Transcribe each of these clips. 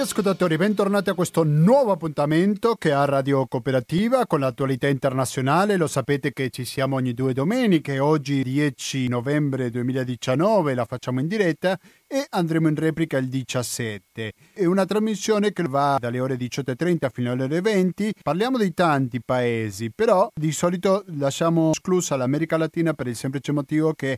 ascoltatori, bentornati a questo nuovo appuntamento che ha Radio Cooperativa con l'attualità internazionale. Lo sapete che ci siamo ogni due domeniche, oggi 10 novembre 2019 la facciamo in diretta e andremo in replica il 17. È una trasmissione che va dalle ore 18.30 fino alle ore 20. Parliamo di tanti paesi, però di solito lasciamo esclusa l'America Latina per il semplice motivo che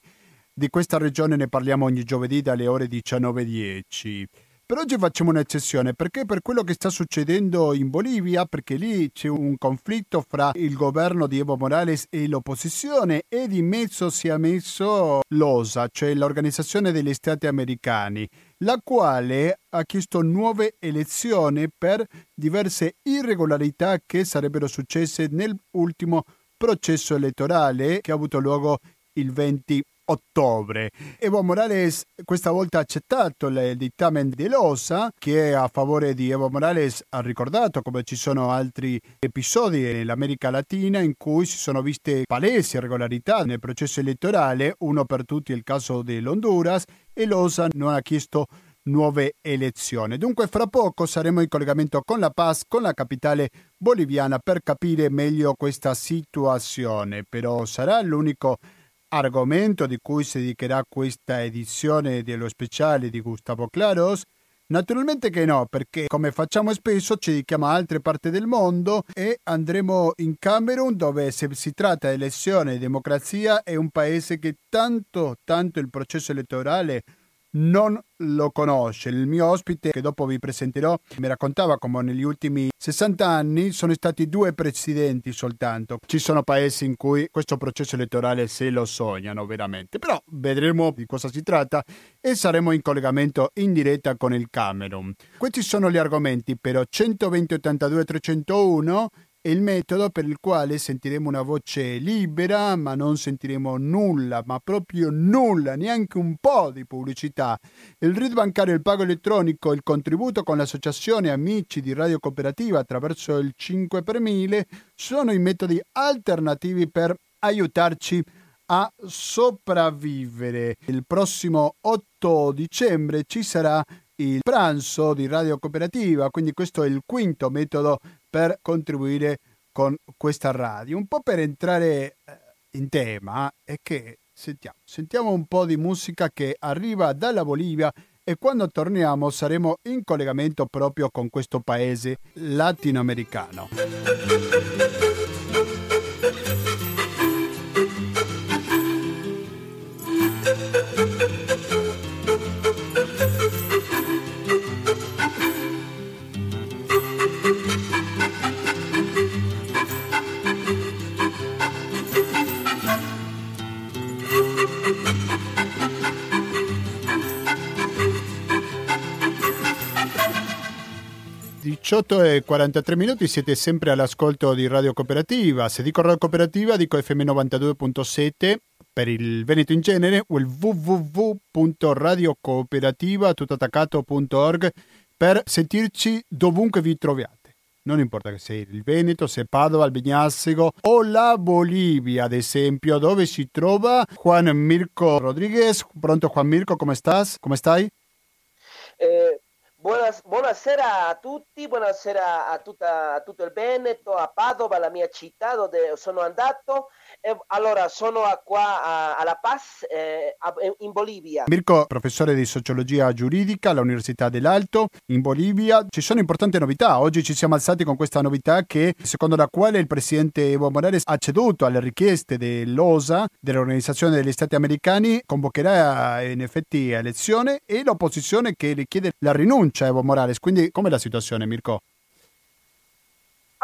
di questa regione ne parliamo ogni giovedì dalle ore 19.10. Per oggi facciamo un'eccezione perché per quello che sta succedendo in Bolivia, perché lì c'è un conflitto fra il governo di Evo Morales e l'opposizione e di mezzo si è messo l'OSA, cioè l'Organizzazione degli Stati Americani, la quale ha chiesto nuove elezioni per diverse irregolarità che sarebbero successe nell'ultimo processo elettorale che ha avuto luogo il 20 ottobre. Evo Morales questa volta ha accettato il dittamen dell'OSA che a favore di Evo Morales ha ricordato come ci sono altri episodi nell'America Latina in cui si sono viste palesi irregolarità nel processo elettorale, uno per tutti il caso dell'Honduras e l'OSA non ha chiesto nuove elezioni. Dunque fra poco saremo in collegamento con La Paz, con la capitale boliviana per capire meglio questa situazione, però sarà l'unico argomento di cui si dedicherà questa edizione dello speciale di Gustavo Claros? Naturalmente che no, perché come facciamo spesso ci dedichiamo a altre parti del mondo e andremo in Camerun dove se si tratta di elezione e democrazia è un paese che tanto, tanto il processo elettorale non lo conosce. Il mio ospite, che dopo vi presenterò, mi raccontava come negli ultimi 60 anni sono stati due presidenti soltanto. Ci sono paesi in cui questo processo elettorale se lo sognano veramente. Però vedremo di cosa si tratta e saremo in collegamento in diretta con il Camerun. Questi sono gli argomenti, però 120 82 301 è il metodo per il quale sentiremo una voce libera, ma non sentiremo nulla, ma proprio nulla, neanche un po' di pubblicità. Il RID bancario, il pago elettronico, il contributo con l'associazione Amici di Radio Cooperativa attraverso il 5 per 1000 sono i metodi alternativi per aiutarci a sopravvivere. Il prossimo 8 dicembre ci sarà il pranzo di Radio Cooperativa, quindi questo è il quinto metodo per contribuire con questa radio. Un po' per entrare eh, in tema è che sentiamo, sentiamo un po' di musica che arriva dalla Bolivia e quando torniamo saremo in collegamento proprio con questo paese latinoamericano. 18 e 43 minuti siete sempre all'ascolto di Radio Cooperativa. Se dico Radio Cooperativa dico FM 92.7 per il Veneto in genere o il www.radiocooperativa.org per sentirci dovunque vi troviate. Non importa che sia il Veneto, se Padova, il Vignassego o la Bolivia, ad esempio, dove si trova Juan Mirko Rodriguez. Pronto Juan Mirko? Come stai? Eh, Buonas, buonasera a tutti, buonasera a, tutta, a, tutto il Veneto, a Padova, la mia città dove sono andato. E allora sono qua a, a La Paz, eh, in Bolivia. Mirko, professore di sociologia giuridica all'Università dell'Alto in Bolivia. Ci sono importanti novità. Oggi ci siamo alzati con questa novità che, secondo la quale il presidente Evo Morales ha ceduto alle richieste dell'OSA, dell'Organizzazione degli Stati Americani, convocherà in effetti elezione e l'opposizione che richiede la rinuncia rinuncia Evo Morales. Quindi com'è la situazione, Mirko?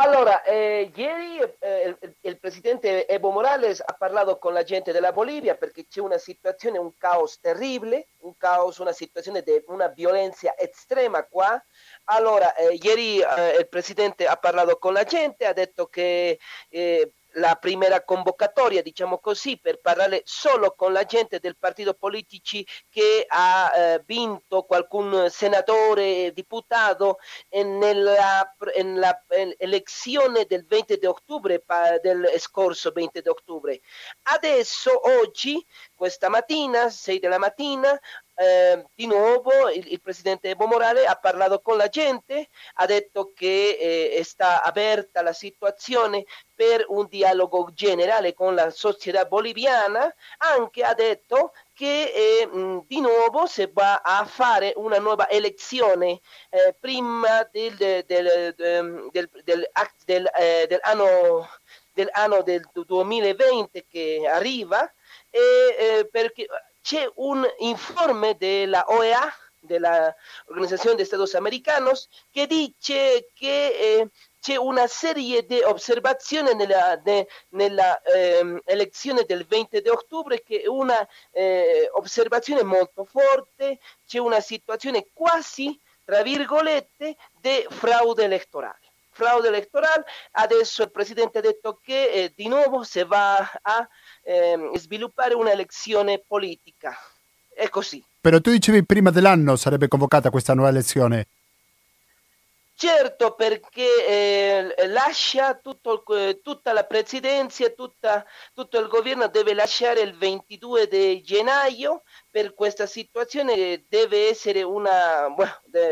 Allora, eh, ieri eh, il, il, presidente Evo Morales ha parlato con la gente della Bolivia perché c'è una situazione, un caos terribile, un caos, una situazione di una violenza estrema qua. Allora, eh, ieri eh, il presidente ha parlato con la gente, ha detto che eh, la prima convocatoria, diciamo così, per parlare solo con la gente del partito politici che ha eh, vinto qualcun senatore, diputato nella, nella elezione del 20 di ottobre, del scorso 20 di ottobre. Adesso, oggi, questa mattina, 6 della mattina, eh, di nuovo il, il, presidente Evo Morales ha parlato con la gente, ha detto che eh, sta aperta la situazione per un dialogo generale con la società boliviana, anche ha detto che eh, di nuovo si va a fare una nuova elezione eh, prima del, del, del, del, eh, anno del anno del 2020 che arriva e eh, perché c'è un informe della OEA, dell'Organizzazione degli Stati Americani, che dice che eh, una serie di osservazioni de, nella eh, elezione del 20 di ottobre che è una eh, osservazione molto forte, una situazione quasi, tra virgolette, di fraude elettorale fraude elettorale, adesso il Presidente ha detto che eh, di nuovo si va a eh, sviluppare una elezione politica. È così. Però tu dicevi prima dell'anno sarebbe convocata questa nuova elezione. Certo, perché eh, lascia tutto, eh, tutta la presidenza, tutta, tutto il governo deve lasciare il 22 di gennaio per questa situazione deve essere una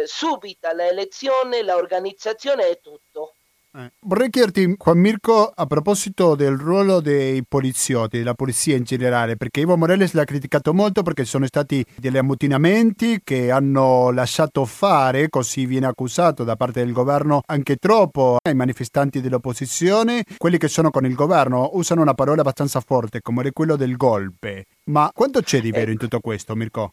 subita l'elezione, l'organizzazione e tutto. Eh. Vorrei chiederti, Juan Mirko, a proposito del ruolo dei poliziotti, della polizia in generale, perché Evo Morales l'ha criticato molto perché sono stati degli ammutinamenti che hanno lasciato fare, così viene accusato da parte del governo, anche troppo ai manifestanti dell'opposizione. Quelli che sono con il governo usano una parola abbastanza forte, come quello del golpe. Ma quanto c'è di vero in tutto questo, Mirko?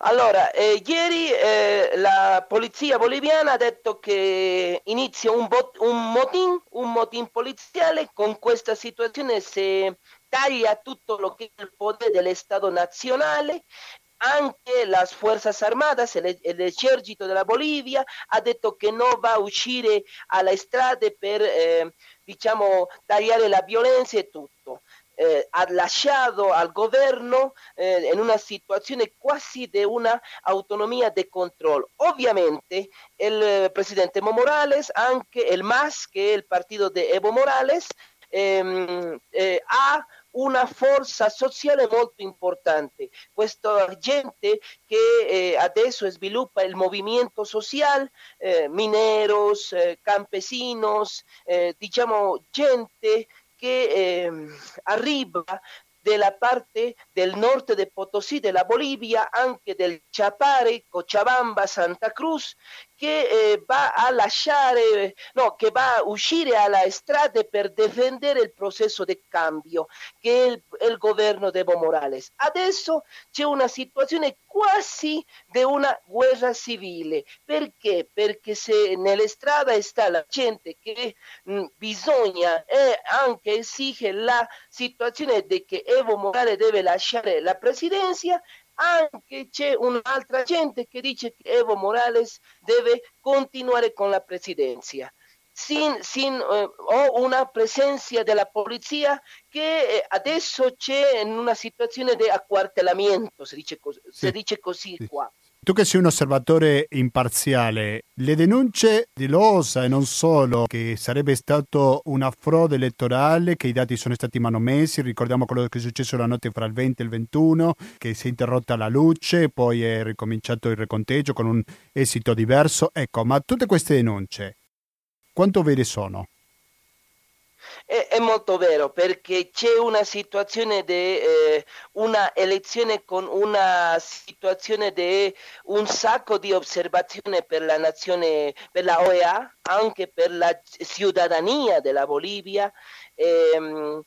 Allora, eh, ieri eh, la polizia boliviana ha detto che inizia un, bot- un, motin, un motin poliziale, con questa situazione si taglia tutto lo che è il potere dello Stato nazionale anche le Fuerzas Armadas, l'esercito della Bolivia, ha detto che non va a uscire alle strade per eh, diciamo, tagliare la violenza e tutto eh, al governo eh, in una situazione quasi di una autonomia di controllo. Ovviamente il presidente Evo Morales, anche il MAS, che è il partito di Evo Morales, ehm, eh, ha una forza sociale molto importante. Questa gente che eh, adesso sviluppa il movimento sociale, eh, mineros, eh, campesinos, eh, diciamo gente che eh, arriva della parte del nord del Potosí della Bolivia, anche del Chapare, Cochabamba, Santa Cruz, che eh, va a lasciare, no, che va a uscire alla strada per difendere il processo di cambio che è il, il governo di Evo Morales. Adesso c'è una situazione quasi di una guerra civile. Perché? Perché se nelle strade sta la gente che mh, bisogna e anche esige la situazione di che Evo Morales deve lasciare la presidenza, anche c'è un'altra gente che dice che Evo Morales deve continuare con la presidenza. Sin, sin, eh, ho una presenza della polizia che eh, adesso c'è in una situazione di acquartellamento, si dice sì. si dice così sì. Tu che sei un osservatore imparziale, le denunce di Losa e non solo, che sarebbe stato una frode elettorale, che i dati sono stati manomessi, ricordiamo quello che è successo la notte fra il 20 e il 21, che si è interrotta la luce, poi è ricominciato il reconteggio con un esito diverso. Ecco, ma tutte queste denunce, quanto vere sono? È, è, molto vero perché c'è una situazione di eh, una elezione con una situazione di un sacco di osservazioni per la nazione, per la OEA, anche per la cittadinanza della Bolivia. Eh,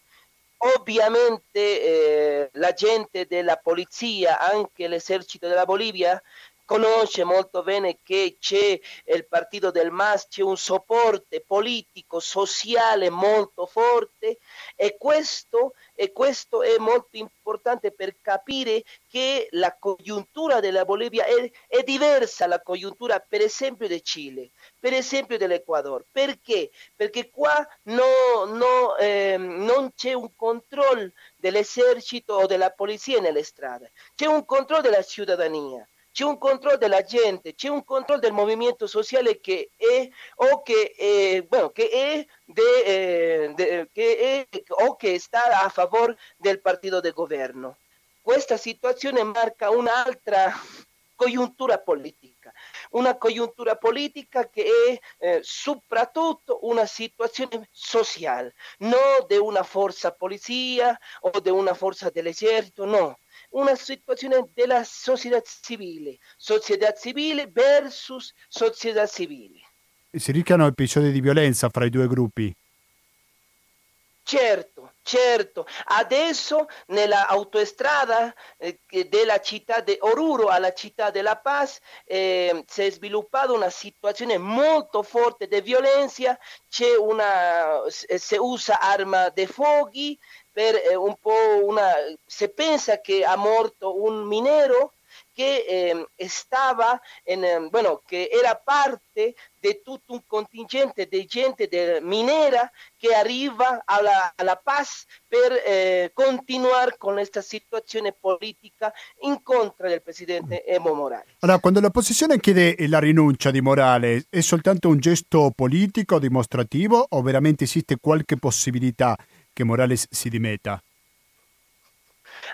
ovviamente eh, la gente della polizia, anche l'esercito della Bolivia, conosce molto bene che c'è il partito del MAS, c'è un supporto politico, sociale molto forte e questo, e questo è molto importante per capire che la congiuntura della Bolivia è, è diversa dalla congiuntura per esempio del Cile, per esempio dell'Ecuador. Perché? Perché qua no, no, eh, non c'è un controllo dell'esercito o della polizia nelle strade, c'è un controllo della cittadinanza c'è un controllo della gente, c'è un controllo del movimento sociale che è o che è, bueno, che è, de, eh, de, o che sta a favore del partito del governo. questa situazione marca un'altra congiuntura politica, una congiuntura politica che è eh, soprattutto una situazione sociale, non di una forza polizia o di una forza dell'esercito, no, una situazione della società civile, società civile versus società civile. Si rischiano episodi di violenza fra i due gruppi? Certo, certo. Adesso nella autostrada eh, della città di Oruro alla città della Paz eh, si è sviluppata una situazione molto forte di violenza, c'è una, si usa arma di fuochi per eh, un po' una... si pensa che ha morto un minero que eh, estaba en, eh, bueno, que era parte de todo un contingente de gente de minera que arriba a la, a la paz per eh, continuare con questa situazione politica in contro del presidente Evo Morales. Allora, quando l'opposizione chiede la rinuncia di Morales, è soltanto un gesto politico, dimostrativo o veramente esiste qualche possibilità che Morales si dimetta?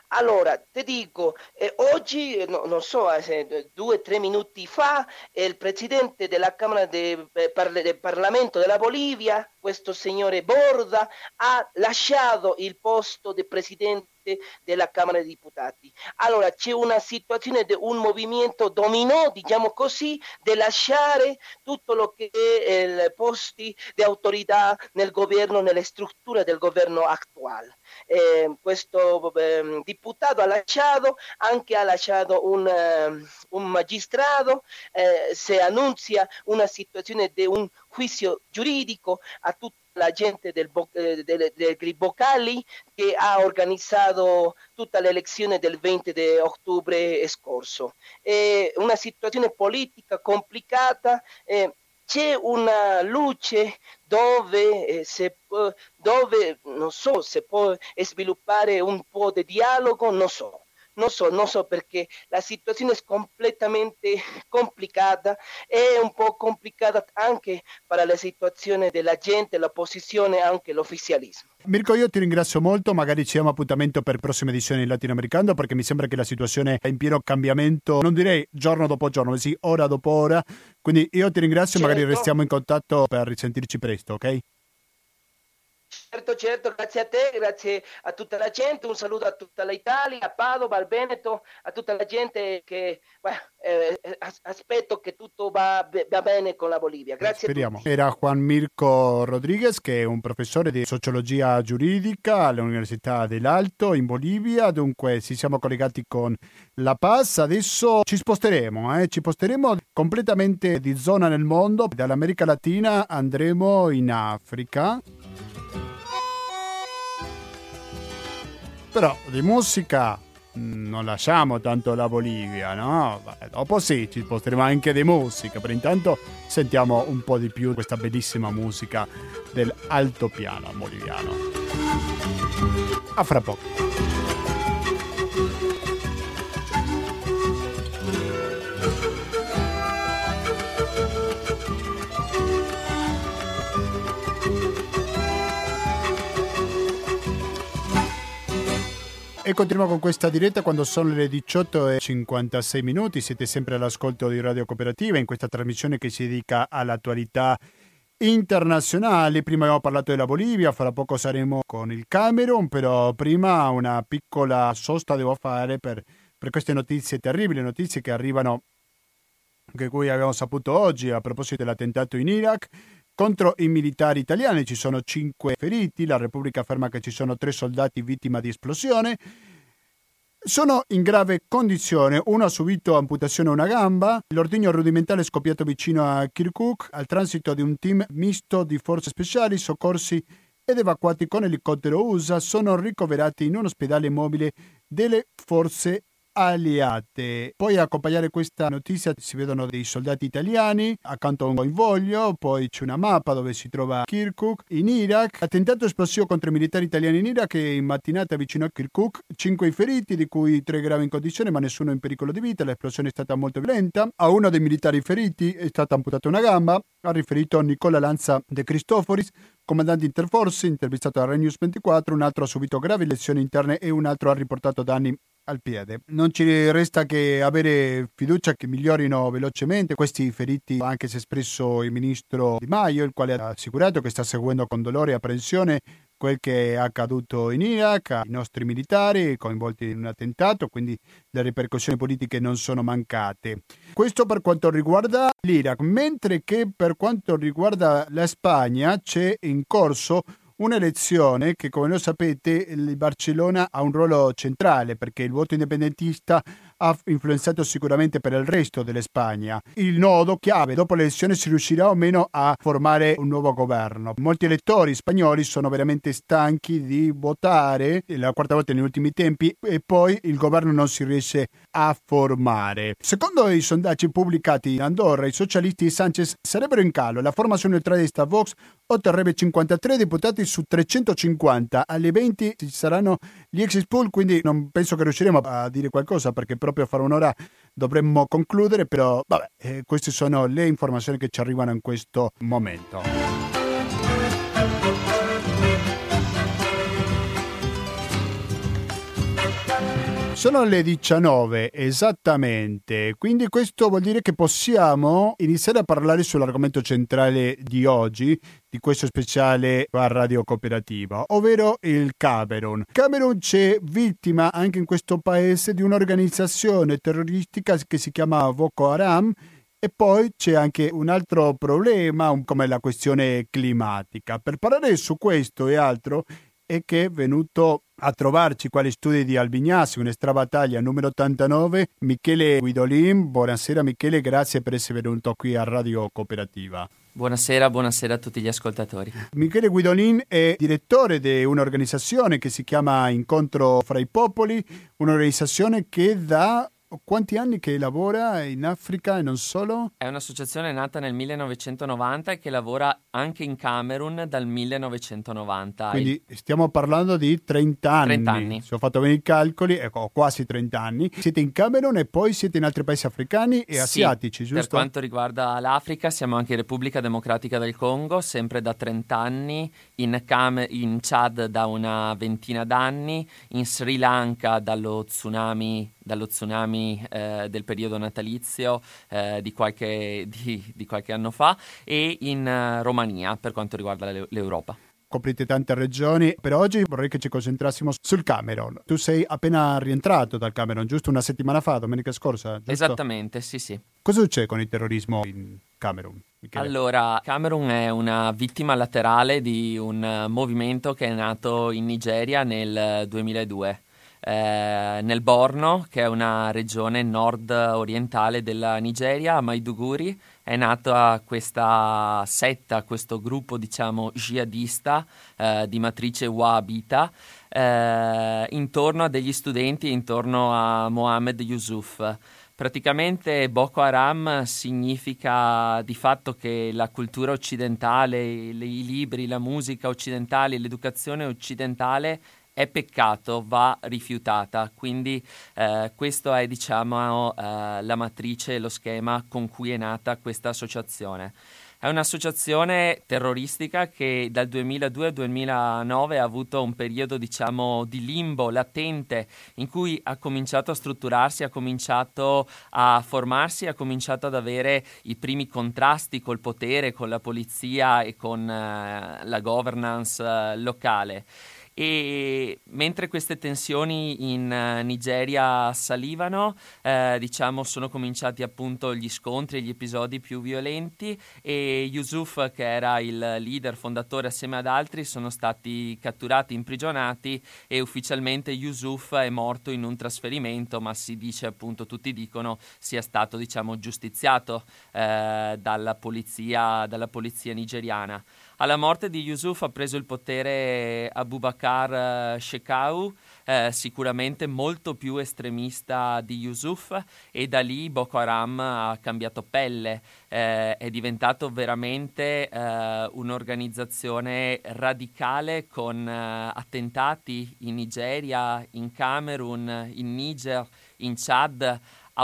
Allora, ti dico, eh, oggi, eh, no, non so, eh, due o tre minuti fa, il presidente della Camera del de, de Parlamento della Bolivia, questo signore Borda, ha lasciato il posto di presidente della Camera dei Deputati. Allora c'è una situazione un movimento dominò, diciamo così, di lasciare tutto lo che è i posti di autorità nel governo, nelle strutture del governo attuale. Eh, questo eh, deputato ha lasciato, anche ha lasciato un, uh, un magistrato, eh, se annunzia una situazione di un juicio giuridico a tutti la gente del, eh, del, del Gribocali che ha organizzato tutta l'elezione del 20 di ottobre scorso. È una situazione politica complicata. Eh, c'è una luce dove, eh, se, dove non so se può sviluppare un po' di dialogo, non so non so, non so perché la situazione è completamente complicata e un po' complicata anche per la situazione della gente, l'opposizione e anche l'ufficialismo. Mirko, io ti ringrazio molto, magari ci diamo appuntamento per prossime edizioni latinoamericano perché mi sembra che la situazione è in pieno cambiamento, non direi giorno dopo giorno, ma sì ora dopo ora. Quindi io ti ringrazio, certo. magari restiamo in contatto per risentirci presto, ok? Certo, certo, grazie a te, grazie a tutta la gente, un saluto a tutta l'Italia, a Padova, al Veneto, a tutta la gente che beh, eh, aspetto che tutto va, va, bene con la Bolivia. Grazie Speriamo. Era Juan Mirko Rodriguez che è un professore di sociologia giuridica all'Università dell'Alto in Bolivia, dunque ci siamo collegati con La Paz, adesso ci sposteremo, eh? ci sposteremo completamente di zona nel mondo, dall'America Latina andremo in Africa. Però di musica mm, non lasciamo tanto la Bolivia, no? Beh, dopo sì, ci sposteremo anche di musica, però intanto sentiamo un po' di più questa bellissima musica dell'altopiano boliviano. A fra poco. E continuiamo con questa diretta quando sono le 18 e 56 minuti. Siete sempre all'ascolto di Radio Cooperativa in questa trasmissione che si dedica all'attualità internazionale. Prima abbiamo parlato della Bolivia, fra poco saremo con il Camerun, però prima una piccola sosta devo fare per, per queste notizie terribili, notizie che arrivano, che cui abbiamo saputo oggi a proposito dell'attentato in Iraq. Contro i militari italiani ci sono cinque feriti, la Repubblica afferma che ci sono tre soldati vittima di esplosione. Sono in grave condizione, uno ha subito amputazione a una gamba, l'ordigno rudimentale è scoppiato vicino a Kirkuk, al transito di un team misto di forze speciali, soccorsi ed evacuati con elicottero USA sono ricoverati in un ospedale mobile delle forze alleate. Poi a accompagnare questa notizia si vedono dei soldati italiani accanto a un convoglio, poi c'è una mappa dove si trova Kirkuk in Iraq. Attentato esplosivo contro i militari italiani in Iraq e in mattinata vicino a Kirkuk, cinque feriti di cui tre gravi in condizione ma nessuno in pericolo di vita, l'esplosione è stata molto violenta. A uno dei militari feriti è stata amputata una gamba, ha riferito Nicola Lanza De Cristoforis, comandante interforze, intervistato a Rai News 24, un altro ha subito gravi lesioni interne e un altro ha riportato danni al piede. Non ci resta che avere fiducia che migliorino velocemente questi feriti, anche se espresso il ministro Di Maio, il quale ha assicurato che sta seguendo con dolore e apprensione quel che è accaduto in Iraq, ai nostri militari coinvolti in un attentato, quindi le ripercussioni politiche non sono mancate. Questo per quanto riguarda l'Iraq, mentre che per quanto riguarda la Spagna c'è in corso un'elezione che come lo sapete il Barcellona ha un ruolo centrale perché il voto indipendentista ha influenzato sicuramente per il resto della Spagna. Il nodo chiave dopo l'elezione si riuscirà o meno a formare un nuovo governo. Molti elettori spagnoli sono veramente stanchi di votare la quarta volta negli ultimi tempi e poi il governo non si riesce a formare. Secondo i sondaggi pubblicati in Andorra, i socialisti di Sanchez sarebbero in calo. La formazione ultradestra Vox otterrebbe 53 deputati su 350. Alle 20 ci saranno gli exit poll, quindi non penso che riusciremo a dire qualcosa perché proprio fra un'ora dovremmo concludere, però vabbè, eh, queste sono le informazioni che ci arrivano in questo momento. Sono le 19 esattamente, quindi questo vuol dire che possiamo iniziare a parlare sull'argomento centrale di oggi, di questo speciale a Radio Cooperativa, ovvero il Camerun. Camerun c'è vittima anche in questo paese di un'organizzazione terroristica che si chiama Boko Haram e poi c'è anche un altro problema come la questione climatica. Per parlare su questo e altro è che è venuto a trovarci quali studi di Albignassi, un'estra battaglia numero 89, Michele Guidolin. Buonasera Michele, grazie per essere venuto qui a Radio Cooperativa. Buonasera, buonasera a tutti gli ascoltatori. Michele Guidolin è direttore di un'organizzazione che si chiama Incontro fra i Popoli, un'organizzazione che da quanti anni che lavora in Africa e non solo? È un'associazione nata nel 1990 e che lavora anche in Camerun dal 1990. Quindi stiamo parlando di 30 anni. 30 anni. Se ho fatto bene i calcoli, ecco, quasi 30 anni. Siete in Camerun e poi siete in altri paesi africani e sì, asiatici, giusto? Per quanto riguarda l'Africa, siamo anche in Repubblica Democratica del Congo, sempre da 30 anni, in, Cam- in Chad da una ventina d'anni, in Sri Lanka dallo tsunami dallo tsunami eh, del periodo natalizio eh, di, qualche, di, di, qualche, anno fa e in uh, Romania per quanto riguarda le, l'Europa coprite tante regioni. Per oggi vorrei che ci concentrassimo sul Camerun. Tu sei appena rientrato dal Camerun, giusto una settimana fa, domenica scorsa? Giusto? Esattamente, sì, sì. Cosa succede con il terrorismo in Camerun? Michele? Allora, Camerun è una vittima laterale di un movimento che è nato in Nigeria nel 2002 eh, nel Borno, che è una regione nord-orientale della Nigeria, a Maiduguri, è nata questa setta, questo gruppo diciamo jihadista eh, di matrice wahhabita eh, intorno a degli studenti, intorno a Mohammed Yusuf. Praticamente Boko Haram significa di fatto che la cultura occidentale, i libri, la musica occidentale, l'educazione occidentale è peccato, va rifiutata. Quindi eh, questa è diciamo, eh, la matrice, lo schema con cui è nata questa associazione. È un'associazione terroristica che dal 2002 al 2009 ha avuto un periodo diciamo, di limbo latente in cui ha cominciato a strutturarsi, ha cominciato a formarsi, ha cominciato ad avere i primi contrasti col potere, con la polizia e con eh, la governance eh, locale e mentre queste tensioni in uh, Nigeria salivano, eh, diciamo sono cominciati appunto gli scontri, gli episodi più violenti e Yusuf che era il leader fondatore assieme ad altri sono stati catturati, imprigionati e ufficialmente Yusuf è morto in un trasferimento, ma si dice appunto, tutti dicono sia stato diciamo giustiziato eh, dalla polizia, dalla polizia nigeriana. Alla morte di Yusuf ha preso il potere Abubakar eh, Shekau, eh, sicuramente molto più estremista di Yusuf e da lì Boko Haram ha cambiato pelle, eh, è diventato veramente eh, un'organizzazione radicale con eh, attentati in Nigeria, in Camerun, in Niger, in Chad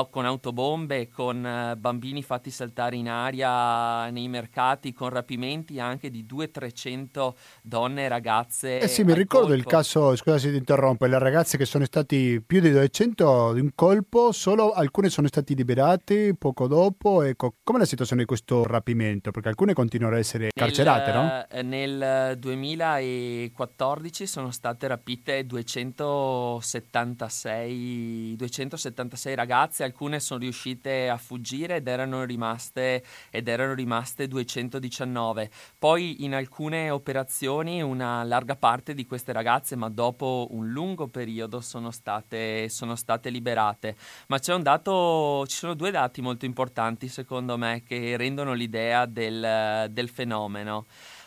con autobombe, con uh, bambini fatti saltare in aria nei mercati, con rapimenti anche di 200-300 donne e ragazze. Eh sì, mi ricordo colpo. il caso, scusa se ti interrompo, le ragazze che sono stati più di 200 di un colpo, solo alcune sono state liberate poco dopo. Ecco, com'è la situazione di questo rapimento? Perché alcune continuano ad essere carcerate, nel, no? Nel 2014 sono state rapite 276, 276 ragazze, alcune sono riuscite a fuggire ed erano rimaste, ed erano rimaste 219. Poi in alcune operazioni una larga parte di queste ragazze, ma dopo un lungo periodo, sono state, sono state liberate. Ma c'è un dato, ci sono due dati molto importanti secondo me che rendono l'idea del, del fenomeno.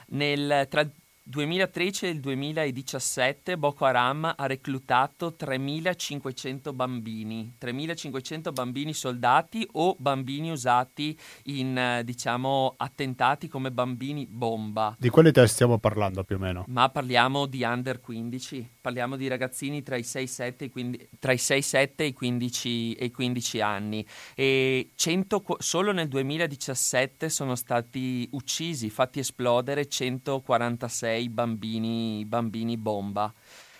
Nel, tra 2013 e il 2017 Boko Haram ha reclutato 3.500 bambini, 3.500 bambini soldati o bambini usati in diciamo attentati come bambini bomba. Di quale età stiamo parlando più o meno? Ma parliamo di under 15, parliamo di ragazzini tra i 6-7 e, 15, tra i 6-7 e i 15, e i 15 anni e 100, solo nel 2017 sono stati uccisi, fatti esplodere 146 bambini, bambini bomba.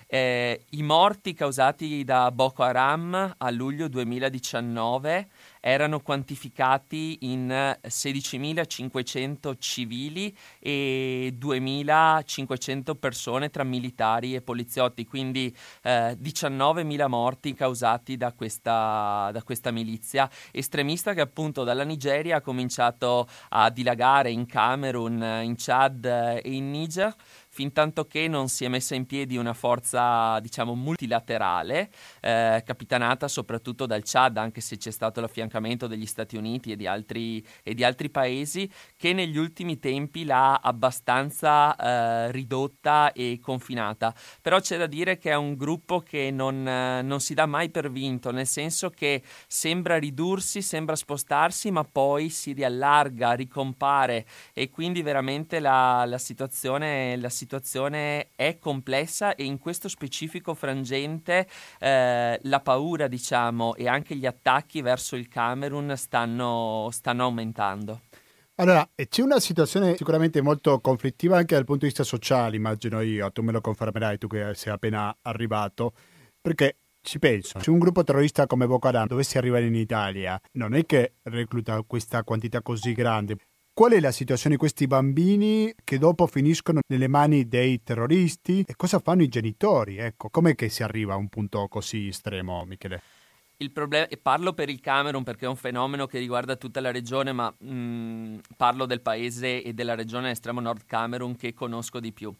Eh, I morti causati da Boko Haram a luglio 2019 erano quantificati in 16.500 civili e 2.500 persone tra militari e poliziotti, quindi eh, 19.000 morti causati da questa, da questa milizia estremista che appunto dalla Nigeria ha cominciato a dilagare in Camerun, in Chad e in Niger fin tanto che non si è messa in piedi una forza, diciamo, multilaterale, eh, capitanata soprattutto dal Chad, anche se c'è stato l'affiancamento degli Stati Uniti e di altri, e di altri paesi, che negli ultimi tempi l'ha abbastanza eh, ridotta e confinata. Però c'è da dire che è un gruppo che non, eh, non si dà mai per vinto, nel senso che sembra ridursi, sembra spostarsi, ma poi si riallarga, ricompare e quindi veramente la, la situazione, la situazione situazione è complessa e in questo specifico frangente eh, la paura, diciamo, e anche gli attacchi verso il Camerun stanno, stanno aumentando. Allora, c'è una situazione sicuramente molto conflittiva anche dal punto di vista sociale, immagino io, tu me lo confermerai, tu che sei appena arrivato, perché ci penso, se un gruppo terrorista come Boko Haram dovesse arrivare in Italia, non è che recluta questa quantità così grande, Qual è la situazione di questi bambini che dopo finiscono nelle mani dei terroristi e cosa fanno i genitori? Ecco, com'è che si arriva a un punto così estremo, Michele? Il problema, e parlo per il Camerun perché è un fenomeno che riguarda tutta la regione, ma mh, parlo del paese e della regione estremo nord Camerun che conosco di più.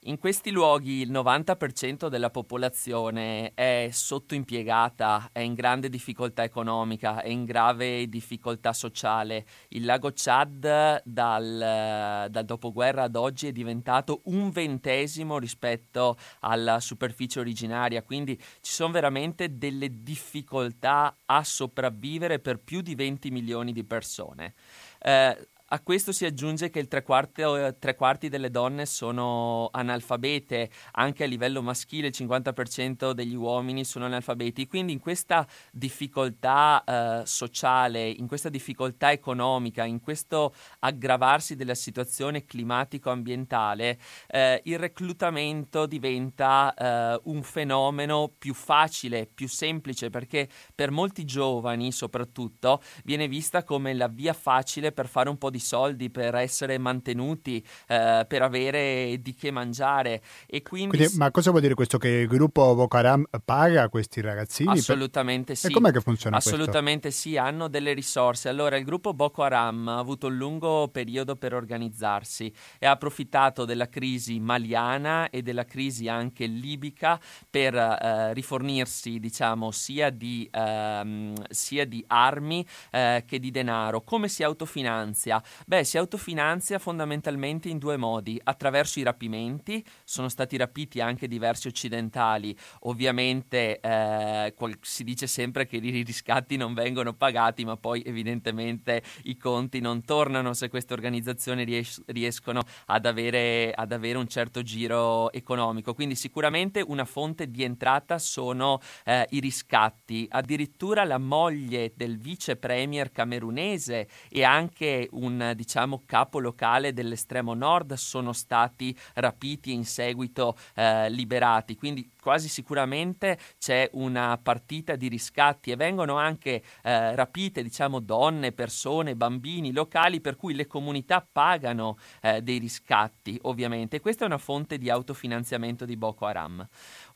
In questi luoghi il 90% della popolazione è sottoimpiegata, è in grande difficoltà economica, è in grave difficoltà sociale. Il lago Chad dal, dal dopoguerra ad oggi è diventato un ventesimo rispetto alla superficie originaria, quindi ci sono veramente delle difficoltà a sopravvivere per più di 20 milioni di persone. Eh, a questo si aggiunge che il tre quarti, tre quarti, delle donne sono analfabete, anche a livello maschile il 50% degli uomini sono analfabeti, quindi in questa difficoltà eh, sociale, in questa difficoltà economica, in questo aggravarsi della situazione climatico-ambientale, eh, il reclutamento diventa eh, un fenomeno più facile, più semplice, perché per molti giovani soprattutto viene vista come la via facile per fare un po' di di soldi per essere mantenuti, eh, per avere di che mangiare. E quindi... quindi... ma cosa vuol dire questo? Che il gruppo Boko Haram paga questi ragazzini? Assolutamente per... sì. E com'è che funziona Assolutamente questo? sì, hanno delle risorse. Allora, il gruppo Boko Haram ha avuto un lungo periodo per organizzarsi e ha approfittato della crisi maliana e della crisi anche libica per eh, rifornirsi, diciamo, sia di, ehm, sia di armi eh, che di denaro. Come si autofinanzia? Beh, si autofinanzia fondamentalmente in due modi, attraverso i rapimenti, sono stati rapiti anche diversi occidentali, ovviamente eh, si dice sempre che i riscatti non vengono pagati, ma poi evidentemente i conti non tornano se queste organizzazioni ries- riescono ad avere, ad avere, un certo giro economico. Quindi sicuramente una fonte di entrata sono eh, i riscatti. Addirittura la moglie del vice premier camerunese e anche un diciamo, capo locale dell'estremo nord sono stati rapiti e in seguito eh, liberati. Quindi quasi sicuramente c'è una partita di riscatti e vengono anche eh, rapite diciamo, donne, persone, bambini locali per cui le comunità pagano eh, dei riscatti ovviamente. Questa è una fonte di autofinanziamento di Boko Haram.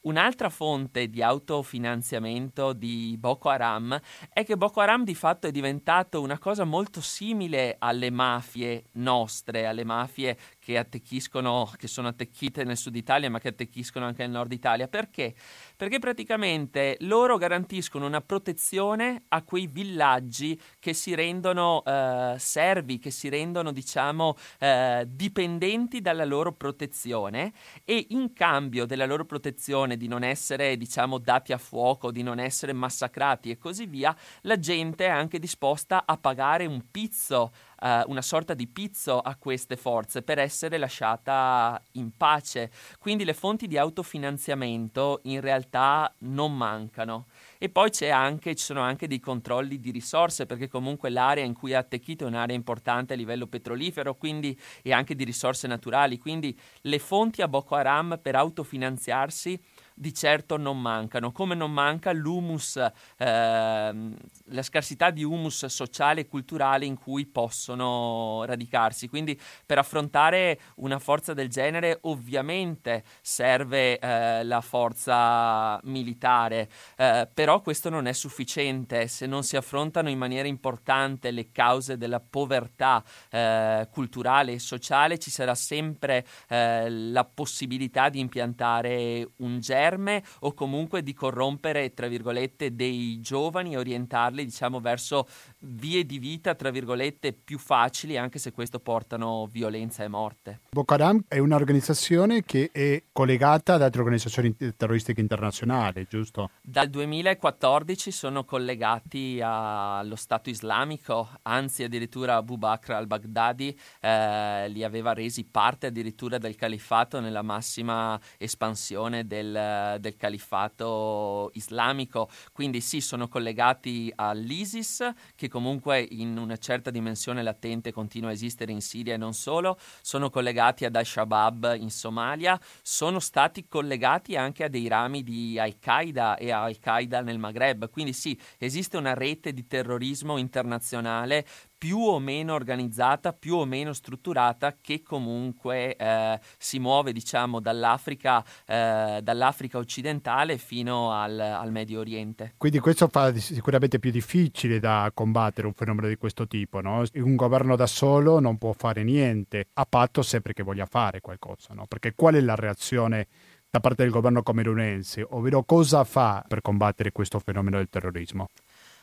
Un'altra fonte di autofinanziamento di Boko Haram è che Boko Haram di fatto è diventato una cosa molto simile alle mafie nostre, alle mafie che attecchiscono, che sono attecchite nel sud Italia ma che attecchiscono anche nel nord Italia. Perché? Perché praticamente loro garantiscono una protezione a quei villaggi che si rendono eh, servi, che si rendono diciamo eh, dipendenti dalla loro protezione e in cambio della loro protezione di non essere, diciamo, dati a fuoco, di non essere massacrati e così via, la gente è anche disposta a pagare un pizzo Uh, una sorta di pizzo a queste forze per essere lasciata in pace. Quindi le fonti di autofinanziamento in realtà non mancano. E poi anche, ci sono anche dei controlli di risorse, perché comunque l'area in cui è attecchito è un'area importante a livello petrolifero quindi, e anche di risorse naturali. Quindi le fonti a Boko Haram per autofinanziarsi di certo non mancano, come non manca l'humus, eh, la scarsità di humus sociale e culturale in cui possono radicarsi. Quindi per affrontare una forza del genere ovviamente serve eh, la forza militare, eh, però questo non è sufficiente. Se non si affrontano in maniera importante le cause della povertà eh, culturale e sociale, ci sarà sempre eh, la possibilità di impiantare un germe germe o comunque di corrompere, tra virgolette, dei giovani e orientarli, diciamo, verso vie di vita, tra virgolette, più facili, anche se questo portano violenza e morte. Boko Haram è un'organizzazione che è collegata ad altre organizzazioni terroristiche internazionali, giusto? Dal 2014 sono collegati allo Stato islamico, anzi addirittura Abu Bakr al-Baghdadi eh, li aveva resi parte addirittura del califfato nella massima espansione del, del califfato islamico, quindi sì, sono collegati all'ISIS, che comunque in una certa dimensione latente continua a esistere in Siria e non solo, sono collegati ad Al-Shabaab in Somalia, sono stati collegati anche a dei rami di Al-Qaeda e Al-Qaeda nel Maghreb, quindi sì, esiste una rete di terrorismo internazionale più o meno organizzata, più o meno strutturata, che comunque eh, si muove diciamo dall'Africa, eh, dall'Africa occidentale fino al, al, Medio Oriente. Quindi questo fa sicuramente più difficile da combattere un fenomeno di questo tipo, no? Un governo da solo non può fare niente, a patto sempre che voglia fare qualcosa, no? Perché qual è la reazione da parte del governo camerunense, ovvero cosa fa per combattere questo fenomeno del terrorismo?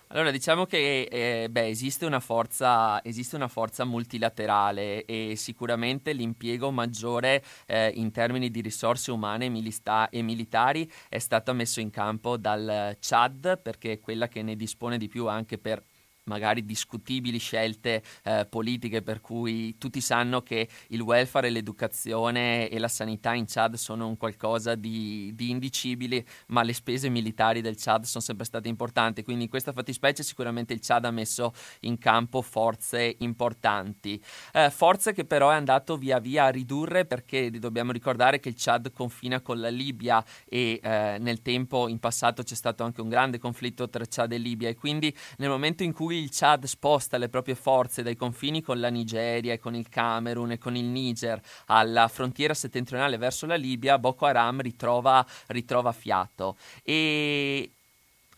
Allora, diciamo che eh, beh, esiste, una forza, esiste, una forza, multilaterale e sicuramente l'impiego maggiore eh, in termini di risorse umane milista- e militari è stato messo in campo dal Chad perché è quella che ne dispone di più anche per magari discutibili scelte eh, politiche per cui tutti sanno che il welfare, l'educazione e la sanità in Chad sono un qualcosa di, di indicibile, ma le spese militari del Chad sono sempre state importanti, quindi in questa fattispecie sicuramente il Chad ha messo in campo forze importanti, eh, forze che però è andato via via a ridurre perché dobbiamo ricordare che il Chad confina con la Libia e eh, nel tempo in passato c'è stato anche un grande conflitto tra Chad e Libia. E quindi nel momento in cui il Chad sposta le proprie forze dai confini con la Nigeria e con il Camerun e con il Niger alla frontiera settentrionale verso la Libia, Boko Haram ritrova, ritrova fiato. E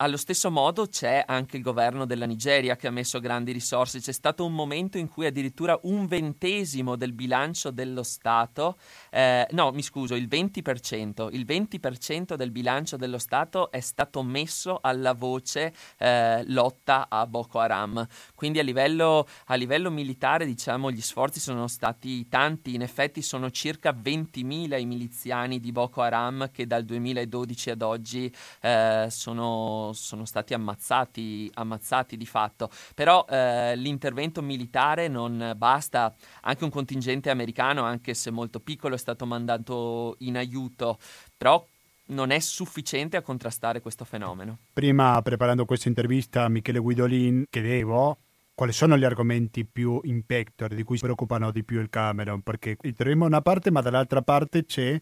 allo stesso modo c'è anche il governo della Nigeria che ha messo grandi risorse. C'è stato un momento in cui addirittura un ventesimo del bilancio dello Stato, eh, no mi scuso, il 20%, il 20% del bilancio dello Stato è stato messo alla voce eh, lotta a Boko Haram. Quindi a livello, a livello militare diciamo gli sforzi sono stati tanti, in effetti sono circa 20.000 i miliziani di Boko Haram che dal 2012 ad oggi eh, sono sono, stati ammazzati, ammazzati di fatto. Però eh, l'intervento militare non basta, anche un contingente americano, anche se molto piccolo, è stato mandato in aiuto, però non è sufficiente a contrastare questo fenomeno. Prima, preparando questa intervista a Michele Guidolin, chiedevo quali sono gli argomenti più in pectore di cui si preoccupano di più il Cameron, perché troviamo una parte, ma dall'altra parte c'è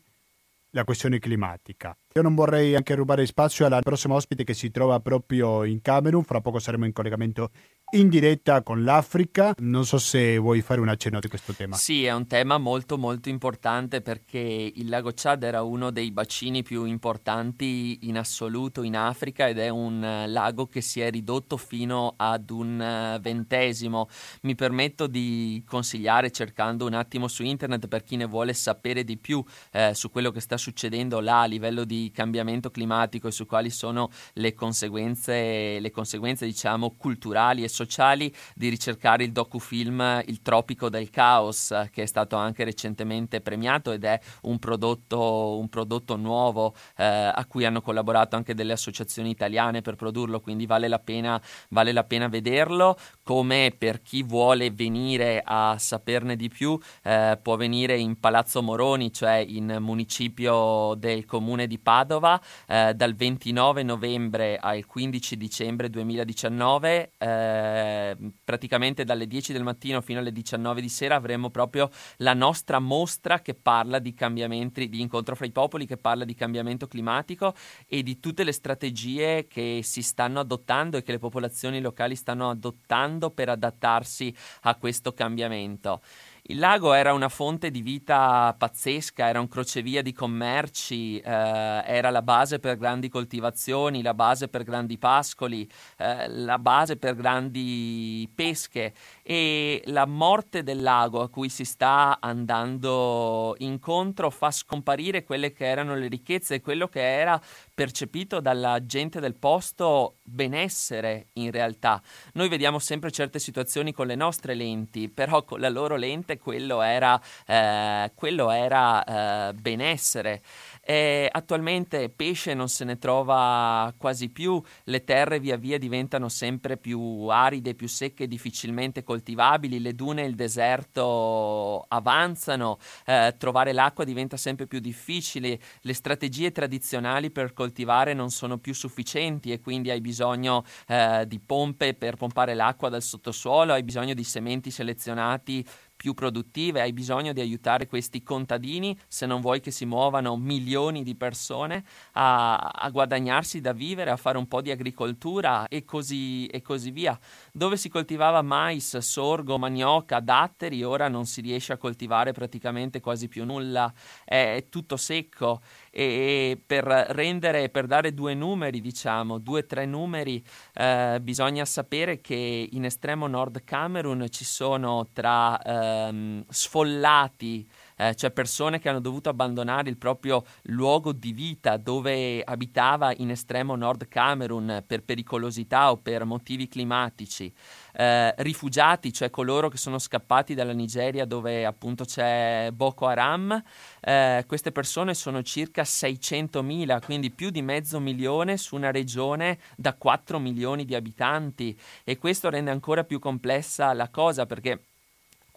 la questione climatica. Io non vorrei anche rubare spazio alla prossima ospite che si trova proprio in Camerun, fra poco saremo in collegamento in diretta con l'Africa. Non so se vuoi fare un accenno di questo tema. Sì, è un tema molto molto importante perché il lago Chad era uno dei bacini più importanti in assoluto in Africa ed è un eh, lago che si è ridotto fino ad un eh, ventesimo. Mi permetto di consigliare cercando un attimo su internet per chi ne vuole sapere di più eh, su quello che sta succedendo là a livello di cambiamento climatico e su quali sono le conseguenze, le conseguenze diciamo culturali e sociali di ricercare il docufilm Il Tropico del Caos, che è stato anche recentemente premiato ed è un prodotto, un prodotto nuovo eh, a cui hanno collaborato anche delle associazioni italiane per produrlo, quindi vale la pena, vale la pena vederlo. Come per chi vuole venire a saperne di più, eh, può venire in Palazzo Moroni, cioè in municipio del comune di Padova, eh, dal 29 novembre al 15 dicembre 2019. Eh, eh, praticamente dalle 10 del mattino fino alle 19 di sera avremo proprio la nostra mostra che parla di cambiamenti, di incontro fra i popoli, che parla di cambiamento climatico e di tutte le strategie che si stanno adottando e che le popolazioni locali stanno adottando per adattarsi a questo cambiamento. Il lago era una fonte di vita pazzesca, era un crocevia di commerci, eh, era la base per grandi coltivazioni, la base per grandi pascoli, eh, la base per grandi pesche e la morte del lago a cui si sta andando incontro fa scomparire quelle che erano le ricchezze e quello che era percepito dalla gente del posto benessere in realtà. Noi vediamo sempre certe situazioni con le nostre lenti, però con la loro lente quello era, eh, quello era eh, benessere. E attualmente pesce non se ne trova quasi più, le terre via via diventano sempre più aride, più secche, difficilmente coltivabili, le dune e il deserto avanzano, eh, trovare l'acqua diventa sempre più difficile, le strategie tradizionali per coltivare non sono più sufficienti e quindi hai bisogno eh, di pompe per pompare l'acqua dal sottosuolo, hai bisogno di sementi selezionati più produttive, hai bisogno di aiutare questi contadini, se non vuoi che si muovano milioni di persone a, a guadagnarsi da vivere, a fare un po' di agricoltura e così, e così via. Dove si coltivava mais, sorgo, manioca, datteri, ora non si riesce a coltivare praticamente quasi più nulla, è, tutto secco e per rendere, per dare due numeri, diciamo, due o tre numeri, eh, bisogna sapere che in estremo nord Camerun ci sono tra ehm, sfollati eh, cioè persone che hanno dovuto abbandonare il proprio luogo di vita dove abitava in estremo nord Camerun per pericolosità o per motivi climatici, eh, rifugiati, cioè coloro che sono scappati dalla Nigeria dove appunto c'è Boko Haram, eh, queste persone sono circa 600.000, quindi più di mezzo milione su una regione da 4 milioni di abitanti. E questo rende ancora più complessa la cosa perché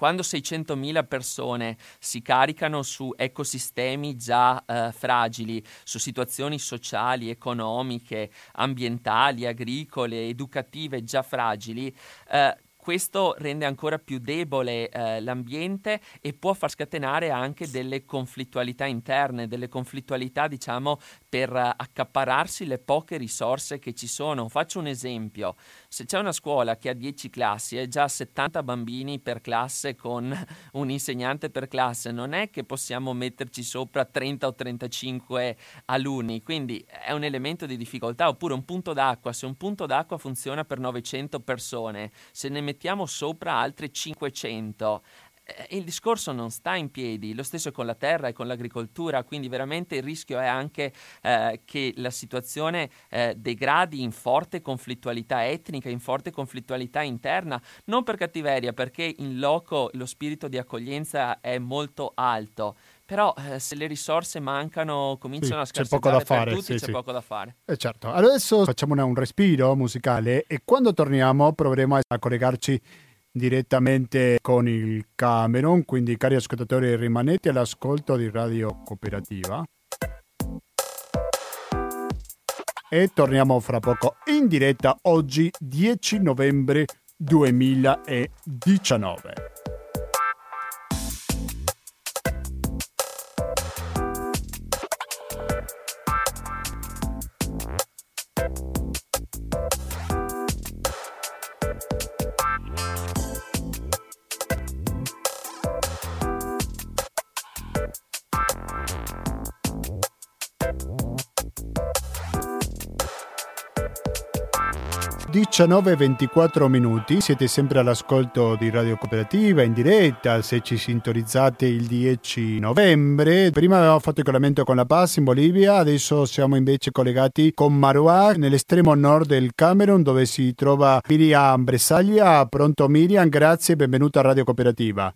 quando 600.000 persone si caricano su ecosistemi già eh, fragili, su situazioni sociali, economiche, ambientali, agricole, educative già fragili, eh, questo rende ancora più debole eh, l'ambiente e può far scatenare anche delle conflittualità interne, delle conflittualità diciamo per accapararsi le poche risorse che ci sono. Faccio un esempio, Se c'è una scuola che ha 10 classi e già 70 bambini per classe con un insegnante per classe, non è che possiamo metterci sopra 30 o 35 alunni, quindi è un elemento di difficoltà. Oppure un punto d'acqua, se un punto d'acqua funziona per 900 persone, se ne mettiamo sopra altre 500, eh, il discorso non sta in piedi, lo stesso con la terra e con l'agricoltura, quindi veramente il rischio è anche eh, che la situazione eh, degradi in forte conflittualità etnica, in forte conflittualità interna, non per cattiveria, perché in loco lo spirito di accoglienza è molto alto. Però eh, se le risorse mancano, cominciano sì, a scarseggiare c'è poco da fare, tutti, sì, c'è sì. poco da fare. Eh certo, adesso facciamo un respiro musicale e quando torniamo proveremo a collegarci direttamente con il Cameron, quindi cari ascoltatori rimanete all'ascolto di Radio Cooperativa. E torniamo fra poco in diretta oggi 10 novembre 2019. 19-24 minuti, siete sempre all'ascolto di Radio Cooperativa in diretta, se ci sintonizzate il 10 novembre. Prima avevamo fatto il collegamento con La Paz in Bolivia, adesso siamo invece collegati con Marua nell'estremo nord del Camerun dove si trova Miriam Bresaglia. Pronto Miriam, grazie e benvenuta a Radio Cooperativa.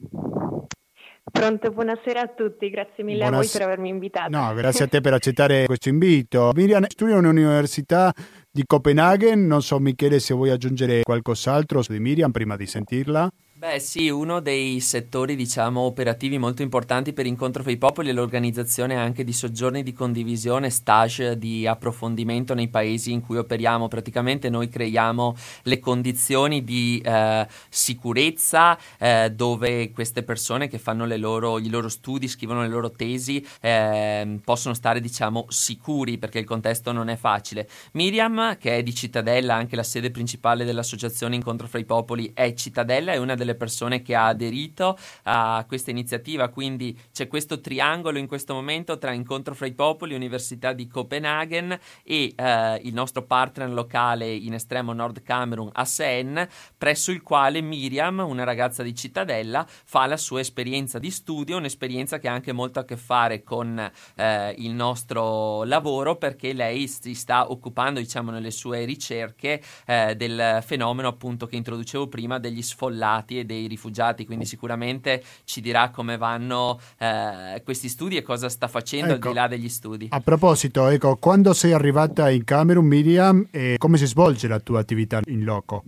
Pronto, buonasera a tutti, grazie mille Buonas... a voi per avermi invitato. No, grazie a te per accettare questo invito. Miriam studia un'università di Copenaghen, non so Michele se vuoi aggiungere qualcos'altro di Miriam prima di sentirla. Beh sì, uno dei settori diciamo operativi molto importanti per Incontro fra i Popoli è l'organizzazione anche di soggiorni di condivisione, stage di approfondimento nei paesi in cui operiamo. Praticamente noi creiamo le condizioni di eh, sicurezza eh, dove queste persone che fanno loro, i loro studi, scrivono le loro tesi, eh, possono stare diciamo sicuri perché il contesto non è facile. Miriam, che è di Cittadella, anche la sede principale dell'associazione Incontro fra i Popoli è Cittadella, è una delle delle persone che ha aderito a questa iniziativa, quindi c'è questo triangolo in questo momento tra Incontro fra i Popoli, Università di Copenaghen e eh, il nostro partner locale in estremo Nord Camerun, ASEN, presso il quale Miriam, una ragazza di Cittadella, fa la sua esperienza di studio, un'esperienza che ha anche molto a che fare con eh, il nostro lavoro perché lei si sta occupando, diciamo, nelle sue ricerche eh, del fenomeno appunto che introducevo prima degli sfollati e dei rifugiati, quindi sicuramente ci dirà come vanno eh, questi studi e cosa sta facendo ecco, al di Ecco. là degli studi. A proposito, ecco, quando sei arrivata in Camerun, Miriam, e come si svolge la tua attività in loco?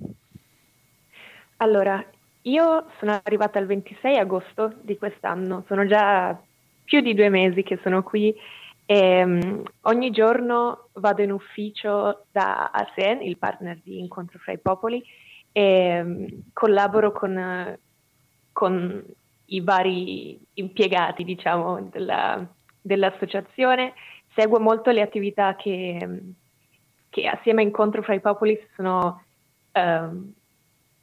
Allora, io sono arrivata il 26 agosto di quest'anno, sono già più di due mesi che sono qui e um, ogni giorno vado in ufficio da ASEAN, il partner di Incontro fra i Popoli, e um, collaboro con, con, i vari impiegati, diciamo, della, dell'associazione, seguo molto le attività che, che assieme a Incontro fra i Popoli sono um,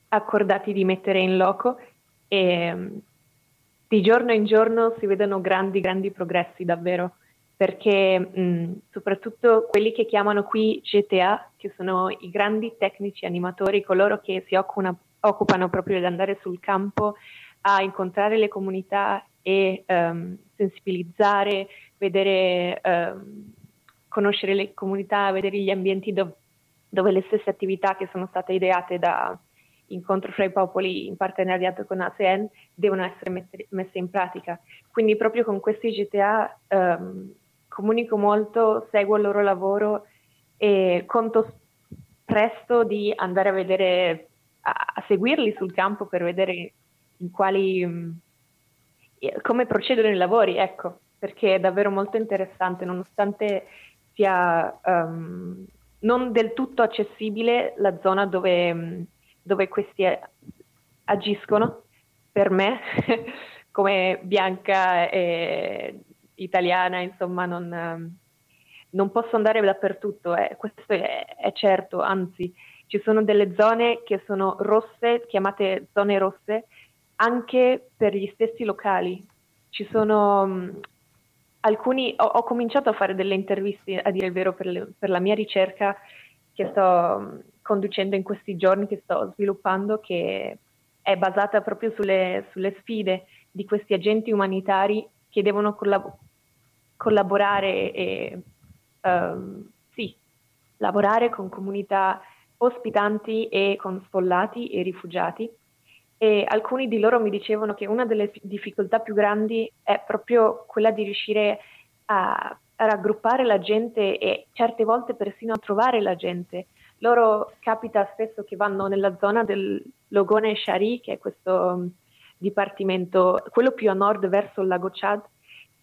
accordati di mettere in loco e di giorno in giorno si vedono grandi, grandi progressi davvero, perché mh, soprattutto quelli che chiamano qui GTA, che sono i grandi tecnici animatori, coloro che si occupano, occupano proprio di andare sul campo a incontrare le comunità e um, sensibilizzare, vedere, um, conoscere le comunità, vedere gli ambienti dove, dove le stesse attività che sono state ideate da incontro fra i popoli in partenariato con ASEAN devono essere mette, messe in pratica. Quindi proprio con questi GTA um, comunico molto, seguo il loro lavoro e conto presto di andare a vedere, a, a seguirli sul campo per vedere in quali, um, come procedono i lavori, ecco, perché è davvero molto interessante, nonostante sia um, non del tutto accessibile la zona dove dove questi agiscono per me come bianca e italiana insomma non, non posso andare dappertutto eh. questo è, è, certo anzi ci sono delle zone che sono rosse, chiamate zone rosse, anche per gli stessi locali. Ci sono um, alcuni, ho, ho, cominciato a fare delle interviste, a dire il vero, per, le, per la mia ricerca che sto um, conducendo in questi giorni, che sto sviluppando, che è basata proprio sulle, sulle sfide di questi agenti umanitari che devono collab- collaborare e um, sì, lavorare con comunità ospitanti e con sfollati e rifugiati. E alcuni di loro mi dicevano che una delle difficoltà più grandi è proprio quella di riuscire a, a raggruppare la gente e certe volte persino a trovare la gente. Loro capita spesso che vanno nella zona del Logone Shari, che è questo dipartimento, quello più a nord verso il lago Chad,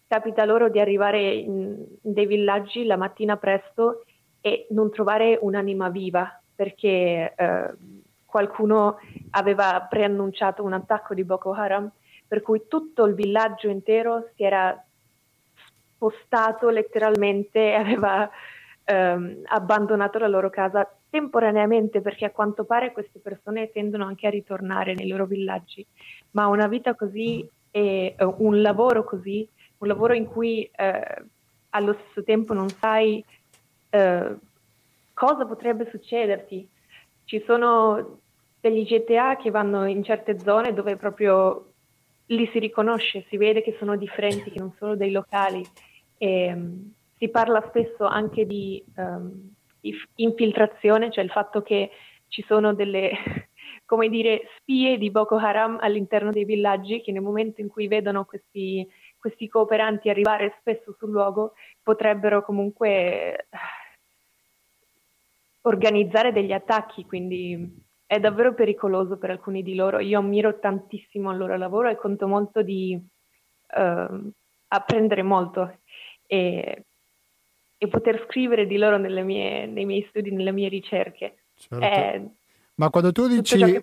capita loro di arrivare in, dei villaggi la mattina presto e non trovare un'anima viva perché eh, qualcuno aveva preannunciato un attacco di Boko Haram, per cui tutto il villaggio intero si era spostato letteralmente aveva ehm, abbandonato la loro casa temporaneamente perché a quanto pare queste persone tendono anche a ritornare nei loro villaggi, ma una vita così e uh, un lavoro così, un lavoro in cui uh, allo stesso tempo non sai uh, cosa potrebbe succederti. Ci sono degli GTA che vanno in certe zone dove proprio li si riconosce, si vede che sono differenti, che non sono dei locali. E, um, si parla spesso anche di um, infiltrazione, cioè il fatto che ci sono delle, come dire, spie di Boko Haram all'interno dei villaggi che nel momento in cui vedono questi, questi cooperanti arrivare spesso sul luogo potrebbero comunque eh, organizzare degli attacchi, quindi è davvero pericoloso per alcuni di loro. Io ammiro tantissimo il loro lavoro e conto molto di uh, apprendere molto. E e poter scrivere di loro mie, nei miei studi, nelle mie ricerche. Certo. È Ma quando tu dici, che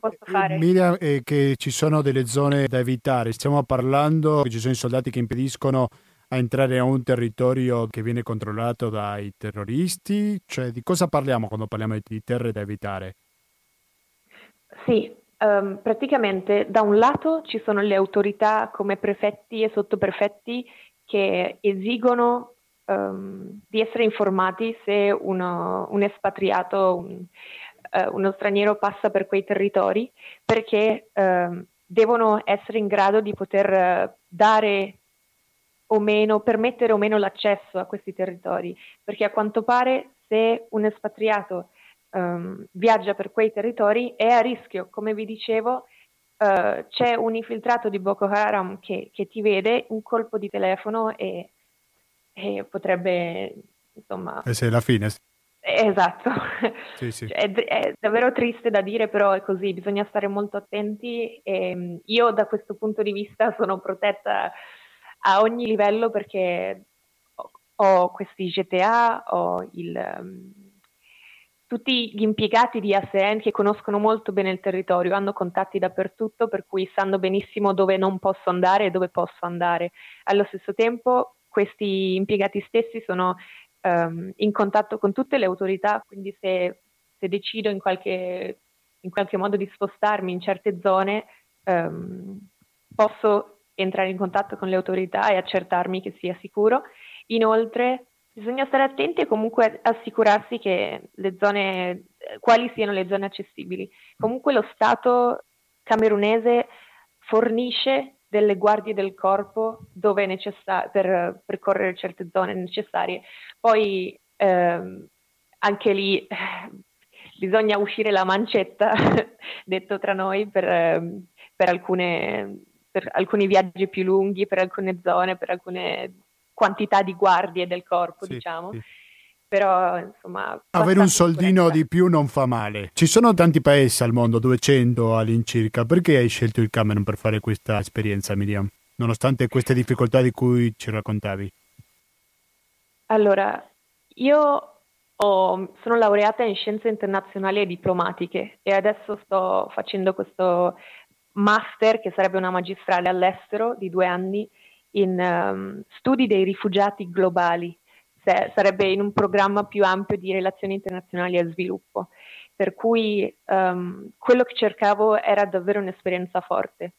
Miriam, eh, che ci sono delle zone da evitare, stiamo parlando che ci sono i soldati che impediscono a entrare a un territorio che viene controllato dai terroristi? Cioè, di cosa parliamo quando parliamo di terre da evitare? Sì, um, praticamente da un lato ci sono le autorità come prefetti e sottoprefetti che esigono um, di essere informati se uno, un espatriato, un, uh, uno straniero passa per quei territori, perché uh, devono essere in grado di poter uh, dare o meno, permettere o meno l'accesso a questi territori, perché a quanto pare se un espatriato um, viaggia per quei territori è a rischio, come vi dicevo, Uh, c'è un infiltrato di Boko Haram che, che, ti vede, un colpo di telefono e e potrebbe insomma... Essere la fine. Esatto, sì, sì. È, è, davvero triste da dire, però è così, bisogna stare molto attenti e mm, io da questo punto di vista sono protetta a ogni livello perché ho questi GTA, ho il, um, tutti gli impiegati di ASEAN che conoscono molto bene il territorio, hanno contatti dappertutto, per cui sanno benissimo dove non posso andare e dove posso andare. Allo stesso tempo questi impiegati stessi sono um, in contatto con tutte le autorità, quindi se, se decido in qualche, in qualche, modo di spostarmi in certe zone, um, posso entrare in contatto con le autorità e accertarmi che sia sicuro. Inoltre, bisogna stare attenti e comunque assicurarsi che le zone, quali siano le zone accessibili. Comunque lo Stato camerunese fornisce delle guardie del corpo dove è necessario per percorrere certe zone necessarie. Poi ehm, anche lì eh, bisogna uscire la mancetta, detto tra noi, per, ehm, per, alcune, per alcuni viaggi più lunghi, per alcune zone, per alcune quantità di guardie del corpo, sì, diciamo. Sì però insomma... Avere un soldino di più non fa male. Ci sono tanti paesi al mondo, 200 all'incirca, perché hai scelto il Cameron per fare questa esperienza, Miriam? Nonostante queste difficoltà di cui ci raccontavi. Allora, io ho, sono laureata in scienze internazionali e diplomatiche e adesso sto facendo questo master, che sarebbe una magistrale all'estero di due anni, in um, studi dei rifugiati globali se, sarebbe in un programma più ampio di relazioni internazionali e sviluppo. per cui um, quello che cercavo era davvero un'esperienza forte.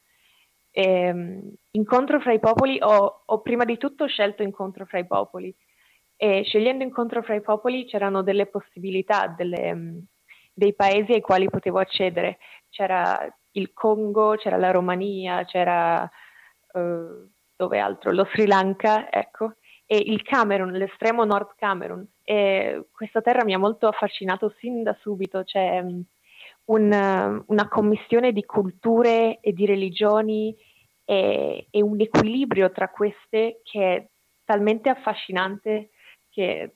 E, um, incontro fra i popoli, ho, ho, prima di tutto scelto incontro fra i popoli e scegliendo incontro fra i popoli c'erano delle possibilità, delle, um, dei paesi ai quali potevo accedere. C'era il Congo, c'era la Romania, c'era uh, dove altro? Lo Sri Lanka, ecco, e il Camerun, l'estremo nord Camerun. E questa terra mi ha molto affascinato sin da subito, c'è um, un, una commissione di culture e di religioni e, e, un equilibrio tra queste che è talmente affascinante che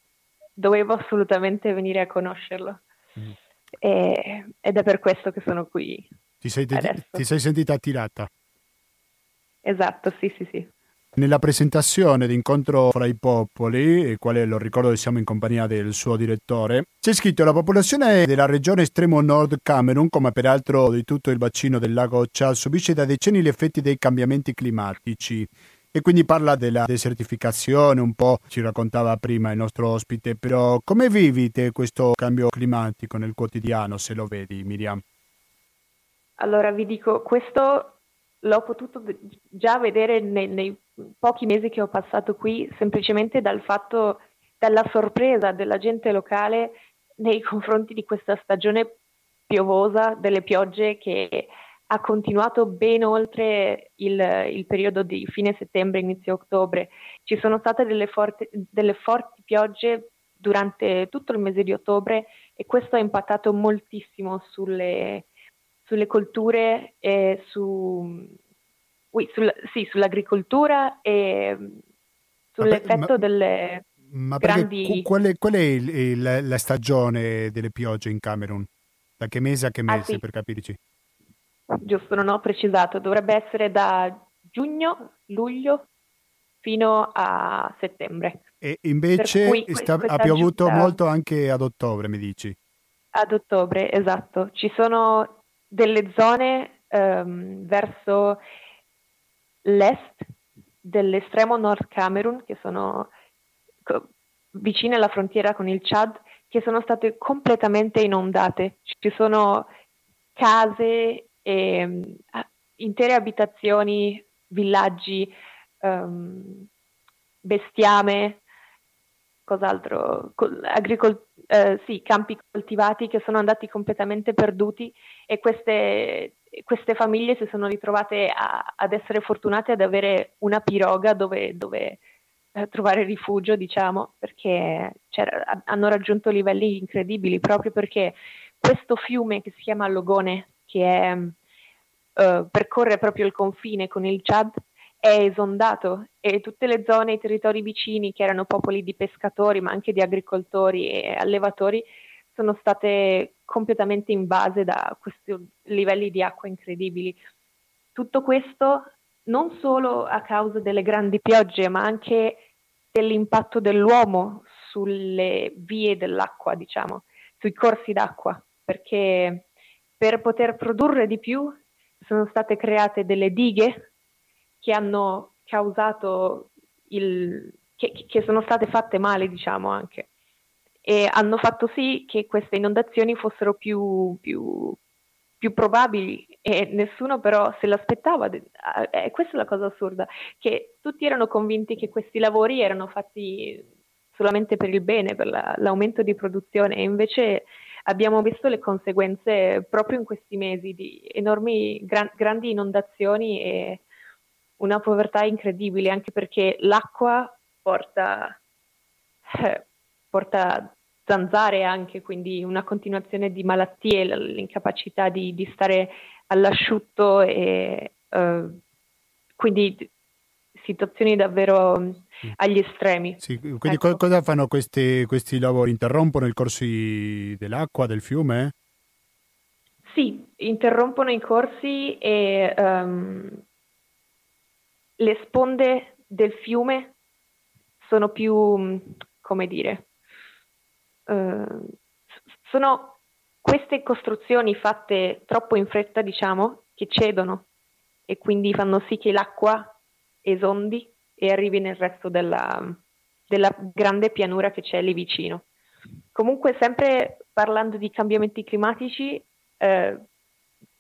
dovevo assolutamente venire a conoscerlo. Mm. E, ed è per questo che sono qui. Ti sei, de- ti sei sentita attirata? Esatto, sì, sì, sì. Nella presentazione di Incontro fra i popoli, quale lo ricordo che siamo in compagnia del suo direttore, c'è scritto la popolazione della regione estremo nord Camerun, come peraltro di tutto il bacino del lago Chad, subisce da decenni gli effetti dei cambiamenti climatici e quindi parla della desertificazione, un po' ci raccontava prima il nostro ospite, però come vivi te questo cambio climatico nel quotidiano, se lo vedi Miriam? Allora vi dico, questo l'ho potuto già vedere nei, nei, pochi mesi che ho passato qui, semplicemente dal fatto, dalla sorpresa della gente locale nei confronti di questa stagione piovosa, delle piogge che ha continuato ben oltre il, il periodo di fine settembre, inizio ottobre. Ci sono state delle, forti, delle forti piogge durante tutto il mese di ottobre e questo ha impattato moltissimo sulle, sulle colture e su, oui, sul, sì, sull'agricoltura e sull'effetto Vabbè, ma, delle ma grandi... Qual è, qual è il, il, la stagione delle piogge in Camerun? Da che mese a che mese, ah, sì. per capirci? Giusto, non ho precisato. Dovrebbe essere da giugno, luglio fino a settembre. E invece cui, sta, ha piovuto giunta... molto anche ad ottobre, mi dici? Ad ottobre, esatto. Ci sono delle zone um, verso l'est dell'estremo nord Camerun, che sono vicine alla frontiera con il Chad, che sono state completamente inondate. Ci sono case e um, intere abitazioni, villaggi, um, bestiame, cos'altro, agricol- eh, sì, campi coltivati che sono andati completamente perduti e queste queste famiglie si sono ritrovate a, ad essere fortunate ad avere una piroga dove, dove eh, trovare rifugio, diciamo, perché hanno raggiunto livelli incredibili proprio perché questo fiume che si chiama Logone, che è, eh, percorre proprio il confine con il Chad, è esondato e tutte le zone, i territori vicini che erano popoli di pescatori ma anche di agricoltori e allevatori sono state completamente invase da questi livelli di acqua incredibili. Tutto questo non solo a causa delle grandi piogge, ma anche dell'impatto dell'uomo sulle vie dell'acqua, diciamo, sui corsi d'acqua, perché per poter produrre di più sono state create delle dighe che hanno causato il, che, che sono state fatte male, diciamo anche e hanno fatto sì che queste inondazioni fossero più, più, più probabili e nessuno però se l'aspettava. E eh, questa è la cosa assurda, che tutti erano convinti che questi lavori erano fatti solamente per il bene, per la, l'aumento di produzione e invece abbiamo visto le conseguenze proprio in questi mesi di enormi gran, grandi inondazioni e una povertà incredibile anche perché l'acqua porta eh, porta zanzare anche, quindi una continuazione di malattie, l'incapacità di, di stare all'asciutto e uh, quindi situazioni davvero mm, agli estremi. Sì, quindi ecco. cosa fanno questi, questi, lavori? Interrompono i corsi dell'acqua, del fiume? Sì, interrompono i corsi e um, le sponde del fiume sono più, mm, come dire, Ehm, sono queste costruzioni fatte troppo in fretta, diciamo, che cedono e quindi fanno sì che l'acqua esondi e arrivi nel resto della, della grande pianura che c'è lì vicino. comunque sempre parlando di cambiamenti climatici, eh,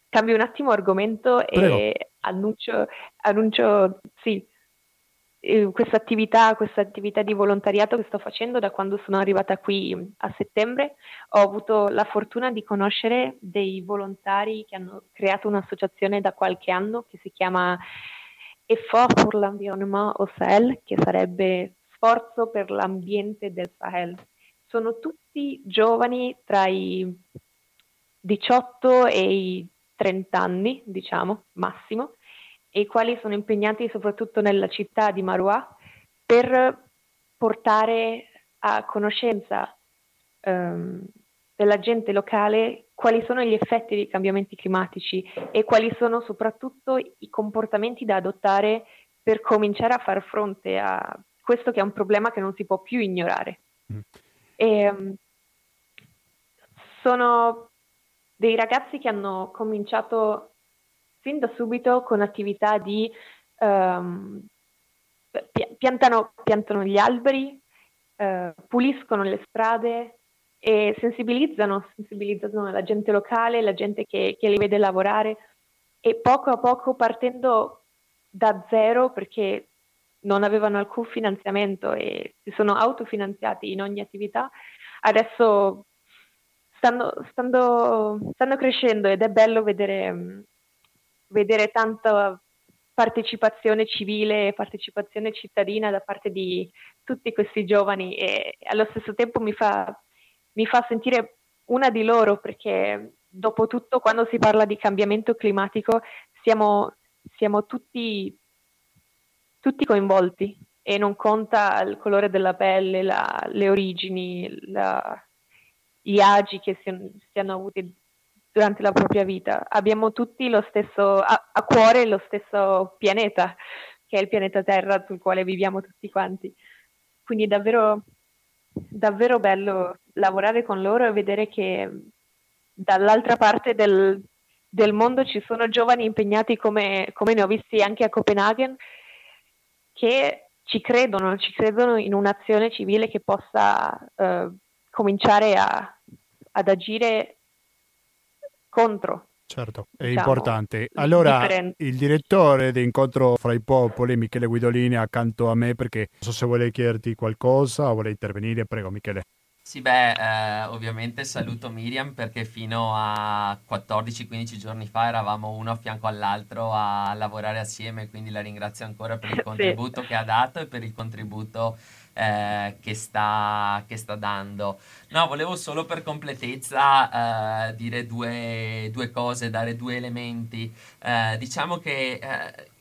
cambio un attimo argomento Prego. e annuncio, annuncio sì, eh, questa attività, questa attività di volontariato che sto facendo da quando sono arrivata qui a settembre. Ho avuto la fortuna di conoscere dei volontari che hanno creato un'associazione da qualche anno che si chiama Effort pour l'environnement au Sahel, che sarebbe Sforzo per l'ambiente del Sahel. Sono tutti giovani tra i 18 e i 30 anni, diciamo, massimo, e i quali sono impegnati soprattutto nella città di Marua per portare a conoscenza um, della gente locale quali sono gli effetti dei cambiamenti climatici e quali sono soprattutto i comportamenti da adottare per cominciare a far fronte a questo che è un problema che non si può più ignorare. Mm. E, um, sono dei ragazzi che hanno cominciato fin da subito con attività di um, piantano, piantano, gli alberi, uh, puliscono le strade e sensibilizzano, sensibilizzano la gente locale, la gente che, che li vede lavorare e poco a poco partendo da zero perché non avevano alcun finanziamento e si sono autofinanziati in ogni attività, adesso stanno, stanno, stanno crescendo ed è bello vedere vedere tanta partecipazione civile e partecipazione cittadina da parte di tutti questi giovani e allo stesso tempo mi fa, mi fa sentire una di loro perché dopo tutto quando si parla di cambiamento climatico siamo, siamo tutti, tutti coinvolti e non conta il colore della pelle, la, le origini, la, gli agi che si, si hanno avuti durante la propria vita. Abbiamo tutti lo stesso, a, a, cuore lo stesso pianeta, che è il pianeta Terra sul quale viviamo tutti quanti. Quindi è davvero, davvero bello lavorare con loro e vedere che dall'altra parte del, del mondo ci sono giovani impegnati come, come, ne ho visti anche a Copenaghen, che ci credono, ci credono in un'azione civile che possa eh, cominciare a, ad agire contro. Certo, è diciamo, importante. Allora, differente. il direttore di Incontro fra i Popoli, Michele Guidolini, accanto a me, perché non so se vuole chiederti qualcosa o vuole intervenire, prego Michele. Sì, beh, eh, ovviamente saluto Miriam perché fino a 14-15 giorni fa eravamo uno a fianco all'altro a lavorare assieme, quindi la ringrazio ancora per il contributo sì. che ha dato e per il contributo eh, che, sta, che, sta, dando. No, volevo solo per completezza eh, dire due, due, cose, dare due elementi. Eh, diciamo che eh,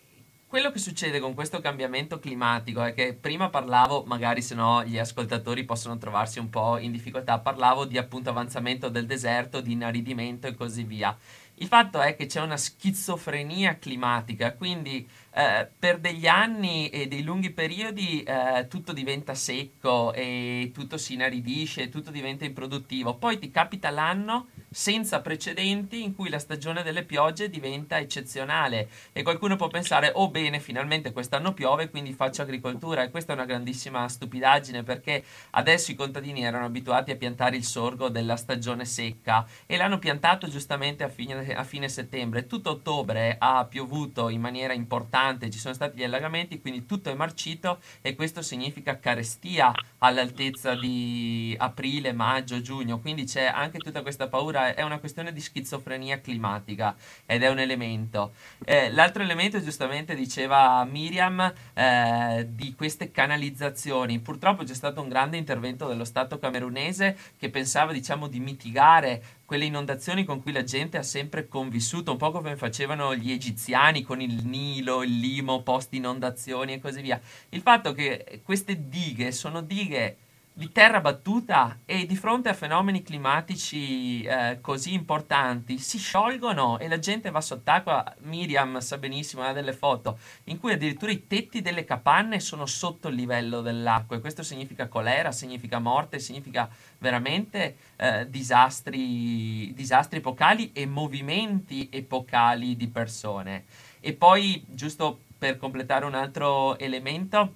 quello che succede con questo cambiamento climatico è che prima parlavo, magari se no gli ascoltatori possono trovarsi un po' in difficoltà, parlavo di appunto avanzamento del deserto, di inaridimento e così via. Il fatto è che c'è una schizofrenia climatica, quindi eh, per degli anni e dei lunghi periodi eh, tutto diventa secco e tutto si inaridisce, tutto diventa improduttivo. Poi ti capita l'anno senza precedenti in cui la stagione delle piogge diventa eccezionale e qualcuno può pensare oh bene finalmente quest'anno piove quindi faccio agricoltura e questa è una grandissima stupidaggine perché adesso i contadini erano abituati a piantare il sorgo della stagione secca e l'hanno piantato giustamente a fine, a fine settembre tutto ottobre ha piovuto in maniera importante importante, ci sono stati gli allagamenti, quindi tutto è marcito e questo significa carestia all'altezza di aprile, maggio, giugno, quindi c'è anche tutta questa paura, è una questione di schizofrenia climatica ed è un elemento. Eh, l'altro elemento giustamente diceva Miriam eh, di queste canalizzazioni, purtroppo c'è stato un grande intervento dello Stato camerunese che pensava diciamo di mitigare quelle inondazioni con cui la gente ha sempre convissuto, un po' come facevano gli egiziani con il Nilo, il Limo, post inondazioni e così via. Il fatto che queste dighe sono dighe di terra battuta e di fronte a fenomeni climatici eh, così importanti si sciolgono e la gente va sott'acqua. Miriam sa benissimo, ha delle foto in cui addirittura i tetti delle capanne sono sotto il livello dell'acqua e questo significa colera, significa morte, significa veramente eh, disastri, disastri epocali e movimenti epocali di persone. E poi, giusto per completare un altro elemento,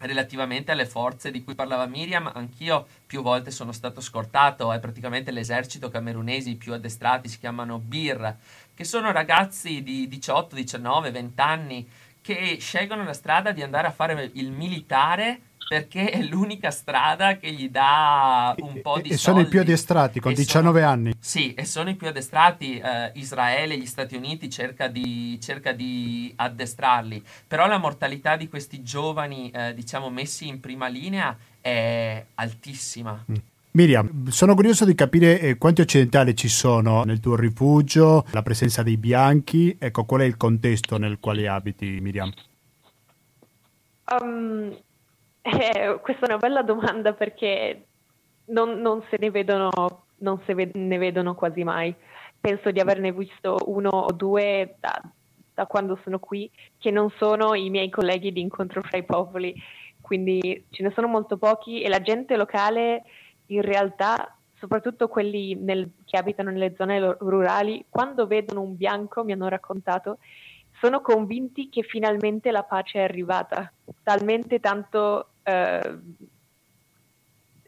relativamente alle forze di cui parlava Miriam, anch'io più volte sono stato scortato, è praticamente l'esercito camerunesi più addestrati, si chiamano BIR, che sono ragazzi di 18, 19, 20 anni che scelgono la strada di andare a fare il militare perché è l'unica strada che gli dà un po' di e, soldi. sono i più addestrati con E 19 sono- anni. Sì, e sono i più addestrati. eh, Israele, gli Stati Uniti cerca di, cerca di addestrarli, però la mortalità di questi giovani, eh, diciamo, messi in prima linea è altissima. Miriam, sono curioso di capire eh, quanti occidentali ci sono nel tuo rifugio, la presenza dei bianchi, ecco qual è il contesto nel quale abiti, Miriam? Um, eh, questa è una bella domanda perché non, non se ne vedono, non se ve- ne vedono quasi mai. Penso di averne visto uno o due da, da quando sono qui, che non sono i miei colleghi di Incontro fra i Popoli, quindi ce ne sono molto pochi e la gente locale in realtà, soprattutto quelli nel- che abitano nelle zone lo- rurali, quando vedono un bianco, mi hanno raccontato, sono convinti che finalmente la pace è arrivata. Talmente tanto eh,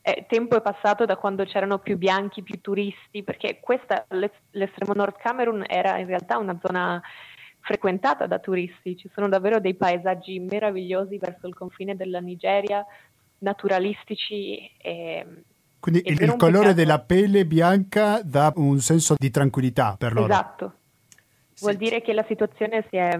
eh, tempo è passato da quando c'erano più bianchi, più turisti, perché questa, l'es- l'estremo nord Camerun era in realtà una zona frequentata da turisti. Ci sono davvero dei paesaggi meravigliosi verso il confine della Nigeria, naturalistici e Quindi Ed il, colore della pelle bianca dà un senso di tranquillità per loro. esatto. Vuol Se- dire che la situazione si è,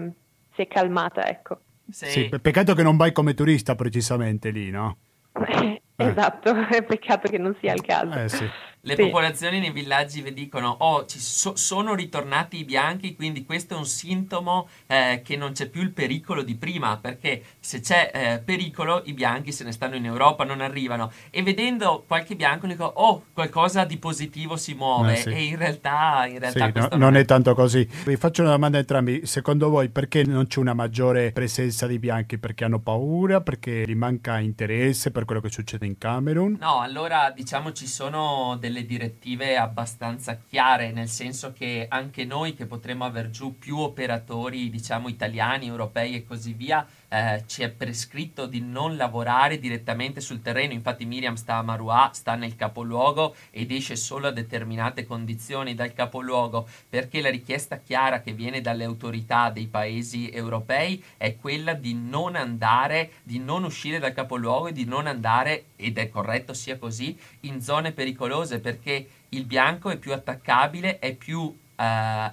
si è calmata, ecco. Sì, pe- peccato che non vai come turista precisamente lì, no? esatto, è peccato che non sia il caso. Eh sì. Le Sì. popolazioni nei villaggi vi dicono: Oh, ci so- sono ritornati i bianchi, quindi questo è un sintomo eh, che non c'è più il pericolo di prima. Perché se c'è eh, pericolo, i bianchi se ne stanno in Europa, non arrivano. E vedendo qualche bianco, dico: Oh, qualcosa di positivo si muove. Eh, sì. E in realtà, in Sì, realtà no- questo non è tanto così. Vi faccio una domanda a entrambi. Secondo voi perché non c'è una maggiore presenza di bianchi? Perché hanno paura? Perché gli manca interesse per quello che succede in Camerun? No, allora diciamo ci sono delle direttive abbastanza chiare, nel senso che anche noi che potremmo aver giù più operatori, diciamo italiani, europei e così via, eh, ci è prescritto di non lavorare direttamente sul terreno. Infatti Miriam sta a Marua, sta nel capoluogo ed esce solo a determinate condizioni dal capoluogo, perché la richiesta chiara che viene dalle autorità dei paesi europei è quella di non andare, di non uscire dal capoluogo e di non andare, ed è corretto sia così, in zone pericolose perché il bianco è più attaccabile, è più eh,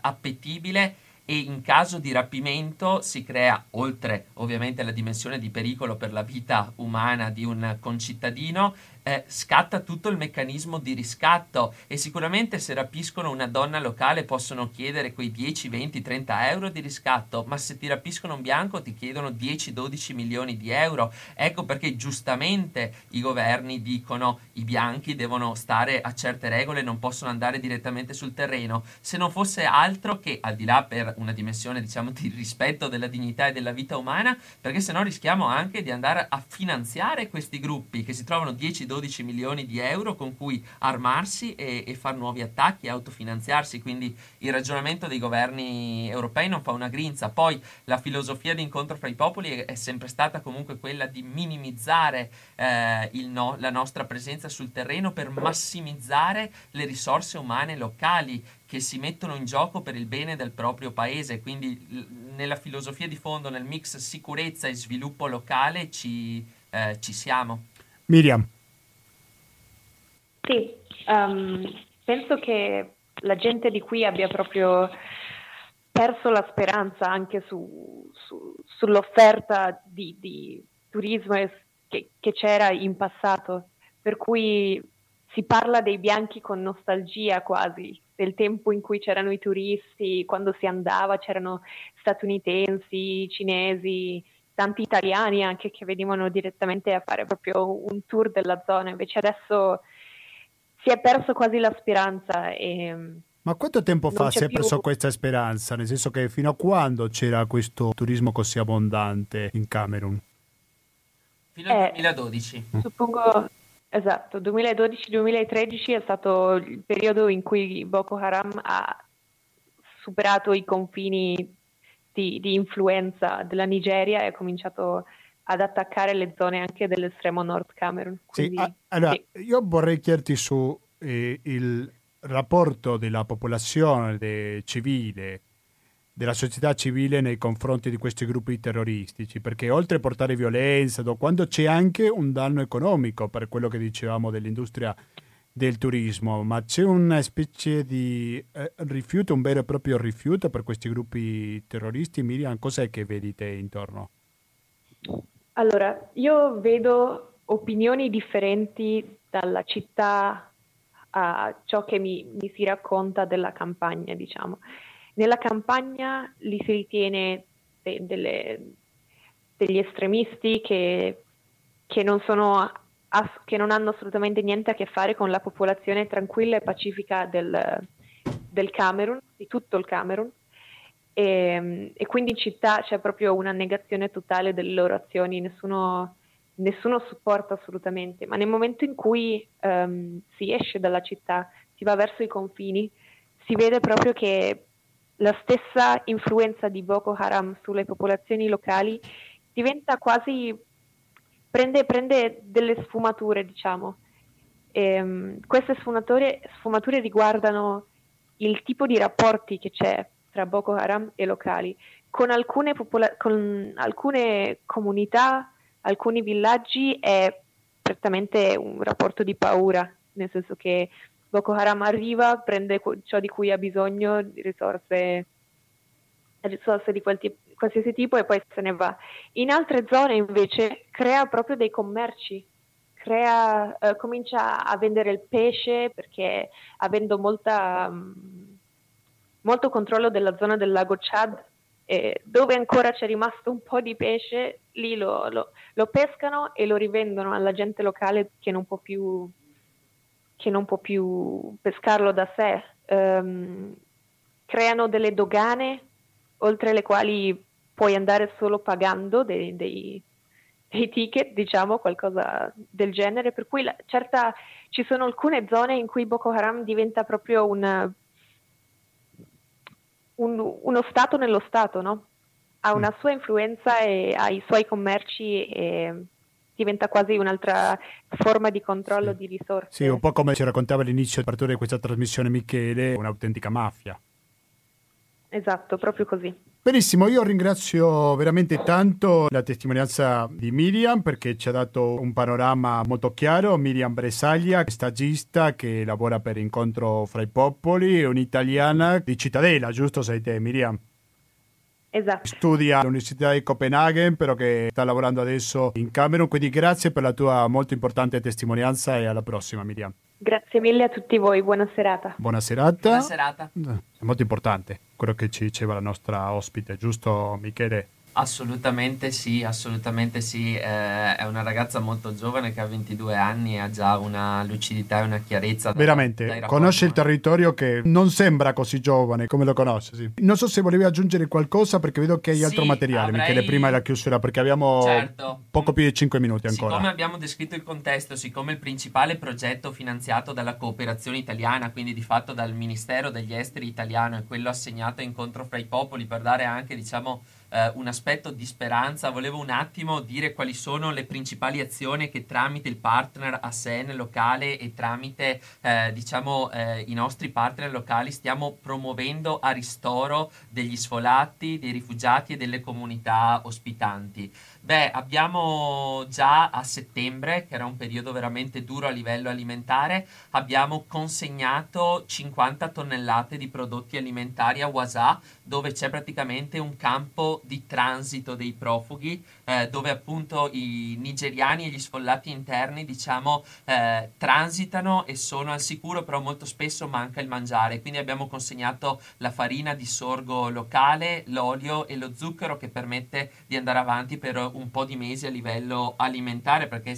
appetibile e in caso di rapimento si crea, oltre ovviamente alla dimensione di pericolo per la vita umana di un concittadino, eh, scatta tutto il meccanismo di riscatto e sicuramente se rapiscono una donna locale possono chiedere quei 10, 20, 30 euro di riscatto, ma se ti rapiscono un bianco ti chiedono 10, 12 milioni di euro. Ecco perché giustamente i governi dicono i bianchi devono stare a certe regole, non possono andare direttamente sul terreno. Se non fosse altro che al di là per una dimensione diciamo di rispetto della dignità e della vita umana, perché sennò rischiamo anche di andare a finanziare questi gruppi che si trovano 10-12 milioni di euro con cui armarsi e, e fare nuovi attacchi, autofinanziarsi. Quindi il ragionamento dei governi europei non fa una grinza. Poi la filosofia di incontro fra i popoli è, è sempre stata comunque quella di minimizzare eh, no- la nostra presenza sul terreno per massimizzare le risorse umane locali che si mettono in gioco per il bene del proprio paese. Quindi nella filosofia di fondo, nel mix sicurezza e sviluppo locale ci, eh, ci siamo. Miriam, Sì, ehm, penso che la gente di qui abbia proprio perso la speranza anche su- su- sull'offerta di, di turismo che, che c'era in passato, per cui si parla dei bianchi con nostalgia quasi, del tempo in cui c'erano i turisti, quando si andava c'erano statunitensi, cinesi, tanti italiani anche che venivano direttamente a fare proprio un tour della zona, invece adesso si è perso quasi la speranza e ma quanto tempo fa si è più- perso questa speranza? Nel senso che fino a quando c'era questo turismo così abbondante in Camerun? Fino al Eh. 2012. suppongo esatto, 2012-2013 è stato il periodo in cui Boko Haram ha superato i confini di, di influenza della Nigeria e ha cominciato ad attaccare le zone anche dell'estremo nord Camerun. Quindi, sì, allora, sì. io vorrei chiederti su eh, il rapporto della popolazione de, civile, della società civile nei confronti di questi gruppi terroristici, perché oltre a portare violenza, quando c'è anche un danno economico per quello che dicevamo dell'industria del turismo, ma c'è una specie di eh, rifiuto, un vero e proprio rifiuto per questi gruppi terroristi? Miriam, cos'è che vedi te intorno? Allora, io vedo opinioni differenti dalla città a ciò che mi, mi si racconta della campagna, diciamo. Nella campagna li si ritiene de, delle, degli estremisti che, che, non sono, che, non hanno assolutamente niente a che fare con la popolazione tranquilla e pacifica del, del Camerun, di tutto il Camerun, e, ehm, e, quindi in città c'è proprio una negazione totale delle loro azioni, nessuno, nessuno supporta assolutamente, ma nel momento in cui um, si esce dalla città, si va verso i confini, si vede proprio che la stessa influenza di Boko Haram sulle popolazioni locali diventa quasi, prende, prende delle sfumature, diciamo. E, um, queste sfumature, sfumature riguardano il tipo di rapporti che c'è tra Boko Haram e locali. Con alcune, popola- con alcune comunità, alcuni villaggi è prettamente un rapporto di paura, nel senso che Boko Haram arriva, prende ciò di cui ha bisogno, risorse, risorse di t- qualsiasi tipo e poi se ne va. In altre zone invece crea proprio dei commerci, crea, eh, comincia a vendere il pesce perché avendo molta... Um, molto controllo della zona del lago Chad, eh, dove ancora c'è rimasto un po' di pesce, lì lo, lo, lo, pescano e lo rivendono alla gente locale che non può più, non può più pescarlo da sé. Um, creano delle dogane oltre le quali puoi andare solo pagando dei, dei, dei ticket, diciamo, qualcosa del genere, per cui la, certa, ci sono alcune zone in cui Boko Haram diventa proprio un un, uno Stato nello Stato, no? Ha una mm. sua influenza e ha i suoi commerci e diventa quasi un'altra forma di controllo sì. di risorse. Sì, un po' come ci raccontava all'inizio di questa trasmissione Michele, un'autentica mafia. Esatto, proprio così. Benissimo, io ringrazio veramente tanto la testimonianza di Miriam perché ci ha dato un panorama molto chiaro. Miriam Bresaglia, stagista che lavora per Incontro fra i Popoli, un'italiana di Cittadella, giusto sei te Miriam? Esatto. Studia all'Università di Copenaghen, però che sta lavorando adesso in Camerun, quindi grazie per la tua molto importante testimonianza e alla prossima Miriam. Grazie mille a tutti voi, buona serata. Buona serata. Buona serata. È molto importante quello che ci diceva la nostra ospite, giusto Michele? Assolutamente sì, assolutamente sì. Eh, è una ragazza molto giovane che ha 22 anni e ha già una lucidità e una chiarezza. Veramente, conosce il territorio che non sembra così giovane come lo conosce. Sì. Non so se volevi aggiungere qualcosa perché vedo che hai sì, altro materiale, avrei... Michele, prima della chiusura, perché abbiamo certo. poco più di 5 minuti ancora. Siccome abbiamo descritto il contesto, siccome il principale progetto finanziato dalla cooperazione italiana, quindi di fatto dal Ministero degli Esteri italiano, è quello assegnato a incontro fra i popoli per dare anche, diciamo, eh, un aspetto di speranza, volevo un attimo dire quali sono le principali azioni che tramite il partner ASEN locale e tramite eh, diciamo, eh, i nostri partner locali stiamo promuovendo a ristoro degli sfolati, dei rifugiati e delle comunità ospitanti. Beh, abbiamo già a settembre, che era un periodo veramente duro a livello alimentare, abbiamo consegnato 50 tonnellate di prodotti alimentari a Wasa, dove c'è praticamente un campo di transito dei profughi, eh, dove appunto i nigeriani e gli sfollati interni, diciamo, eh, transitano e sono al sicuro, però molto spesso manca il mangiare. Quindi abbiamo consegnato la farina di sorgo locale, l'olio e lo zucchero che permette di andare avanti per un po' di mesi a livello alimentare perché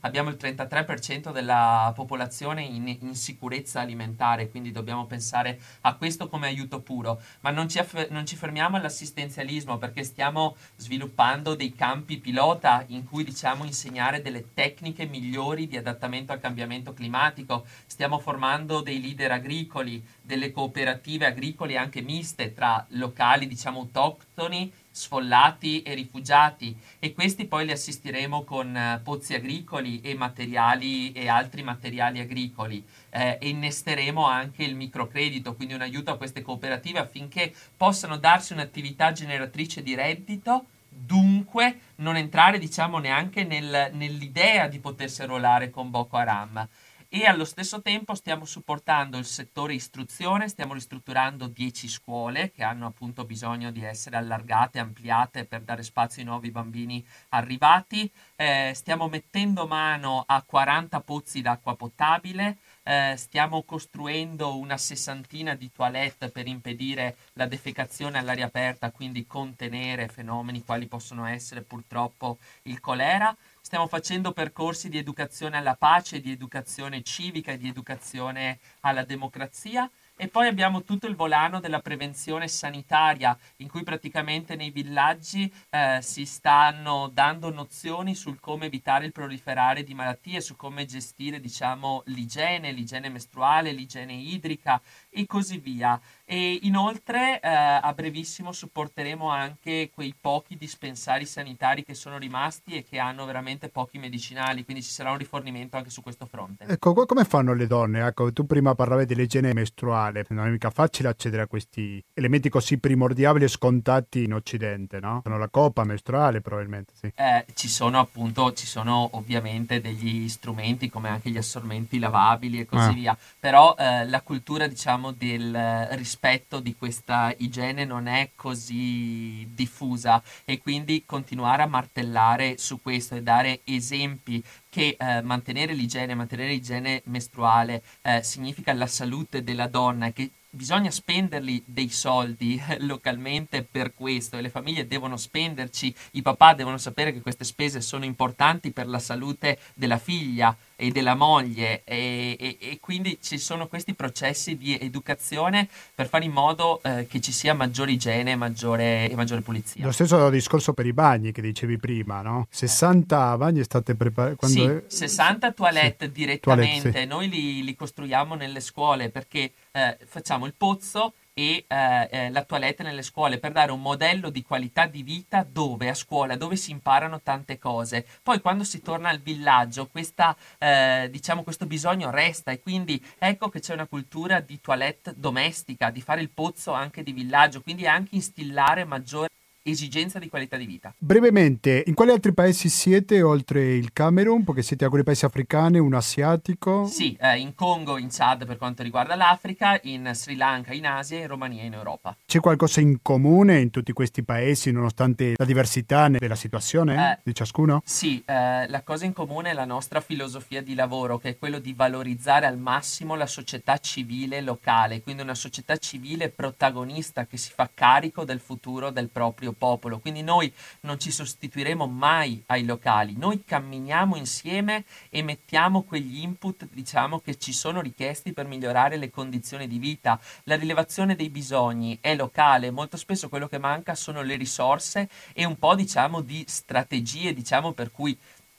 abbiamo il 33% della popolazione in insicurezza alimentare, quindi dobbiamo pensare a questo come aiuto puro, ma non ci, non ci fermiamo all'assistenzialismo perché stiamo sviluppando dei campi pilota in cui diciamo insegnare delle tecniche migliori di adattamento al cambiamento climatico, stiamo formando dei leader agricoli, delle cooperative agricole anche miste tra locali diciamo autoctoni sfollati e rifugiati. E questi poi li assistiremo con eh, pozzi agricoli e materiali e altri materiali agricoli. Eh, innesteremo anche il microcredito, quindi un aiuto a queste cooperative affinché possano darsi un'attività generatrice di reddito. Dunque non entrare diciamo neanche nel, nell'idea di potersi arruolare con Boko Haram e allo stesso tempo stiamo supportando il settore istruzione, stiamo ristrutturando 10 scuole che hanno appunto bisogno di essere allargate, ampliate per dare spazio ai nuovi bambini arrivati, eh, stiamo mettendo mano a 40 pozzi d'acqua potabile, eh, stiamo costruendo una sessantina di toilette per impedire la defecazione all'aria aperta, quindi contenere fenomeni quali possono essere purtroppo il colera. Stiamo facendo percorsi di educazione alla pace, di educazione civica e di educazione alla democrazia. E poi abbiamo tutto il volano della prevenzione sanitaria, in cui praticamente nei villaggi eh, si stanno dando nozioni sul come evitare il proliferare di malattie, su come gestire diciamo, l'igiene, l'igiene mestruale, l'igiene idrica e così via. E inoltre eh, a brevissimo supporteremo anche quei pochi dispensari sanitari che sono rimasti e che hanno veramente pochi medicinali, quindi ci sarà un rifornimento anche su questo fronte. Ecco, come fanno le donne? Ecco, tu prima parlavi dell'igiene mestruale, non è mica facile accedere a questi elementi così primordiali e scontati in Occidente, no? Sono la coppa mestruale probabilmente, sì. Eh, ci sono appunto, ci sono ovviamente degli strumenti come anche gli assorbenti lavabili e così ah. via, però eh, la cultura diciamo del rispetto rispetto di questa igiene non è così diffusa e quindi continuare a martellare su questo e dare esempi che eh, mantenere l'igiene, mantenere l'igiene mestruale eh, significa la salute della donna e che bisogna spenderli dei soldi eh, localmente per questo e le famiglie devono spenderci, i papà devono sapere che queste spese sono importanti per la salute della figlia e della moglie e, e, e quindi ci sono questi processi di educazione per fare in modo eh, che ci sia maggiore igiene maggiore, e maggiore pulizia. Lo stesso discorso per i bagni che dicevi prima, no? 60 bagni state preparando? Sì, è... 60 toilette sì. direttamente, toilette, sì. noi li, li, costruiamo nelle scuole perché eh, facciamo il pozzo e eh, eh, la toilette nelle scuole per dare un modello di qualità di vita dove a scuola dove si imparano tante cose poi quando si torna al villaggio questa, eh, diciamo, questo bisogno resta e quindi ecco che c'è una cultura di toilette domestica di fare il pozzo anche di villaggio quindi anche instillare maggiore esigenza di qualità di vita. Brevemente, in quali altri paesi siete oltre il Camerun? Perché siete alcuni paesi africani, un asiatico? Sì, eh, in Congo, in Chad per quanto riguarda l'Africa, in Sri Lanka, in Asia, in Romania, in Europa. C'è qualcosa in comune in tutti questi paesi nonostante la diversità della situazione eh, di ciascuno? Sì, eh, la cosa in comune è la nostra filosofia di lavoro che è quello di valorizzare al massimo la società civile locale, quindi una società civile protagonista che si fa carico del futuro del proprio proprio popolo, quindi noi non ci sostituiremo mai ai locali, noi camminiamo insieme e mettiamo quegli input, diciamo, che ci sono richiesti per migliorare le condizioni di vita. La rilevazione dei bisogni è locale, molto spesso quello che manca sono le risorse e un po', diciamo, di strategie, diciamo, per cui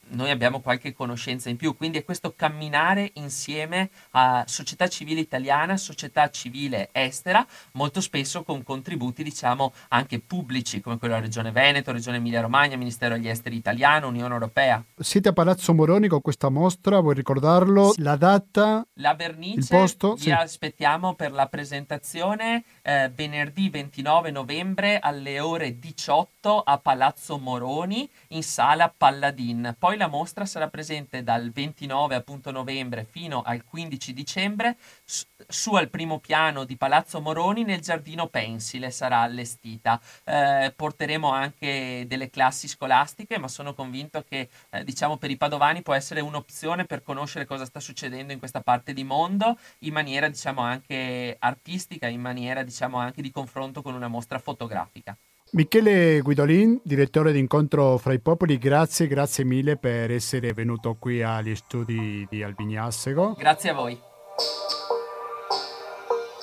noi abbiamo qualche conoscenza in più, quindi è questo camminare insieme a società civile italiana, società civile estera, molto spesso con contributi diciamo anche pubblici come quello della Regione Veneto, Regione Emilia Romagna, Ministero degli Esteri italiano, Unione Europea. Siete a Palazzo Moroni con questa mostra, vuoi ricordarlo? La data? La vernice, il posto? Vi sì. aspettiamo per la presentazione eh, venerdì 29 novembre alle ore 18 a Palazzo Moroni in sala Palladin. Poi la mostra sarà presente dal 29 appunto novembre fino al 15 dicembre su, su al primo piano di Palazzo Moroni nel giardino pensile sarà allestita. Eh, porteremo anche delle classi scolastiche, ma sono convinto che eh, diciamo per i padovani può essere un'opzione per conoscere cosa sta succedendo in questa parte di mondo in maniera diciamo anche artistica, in maniera diciamo anche di confronto con una mostra fotografica. Michele Guidolin, direttore di Incontro fra i Popoli, grazie, grazie mille per essere venuto qui agli studi di Albignassego. Grazie a voi.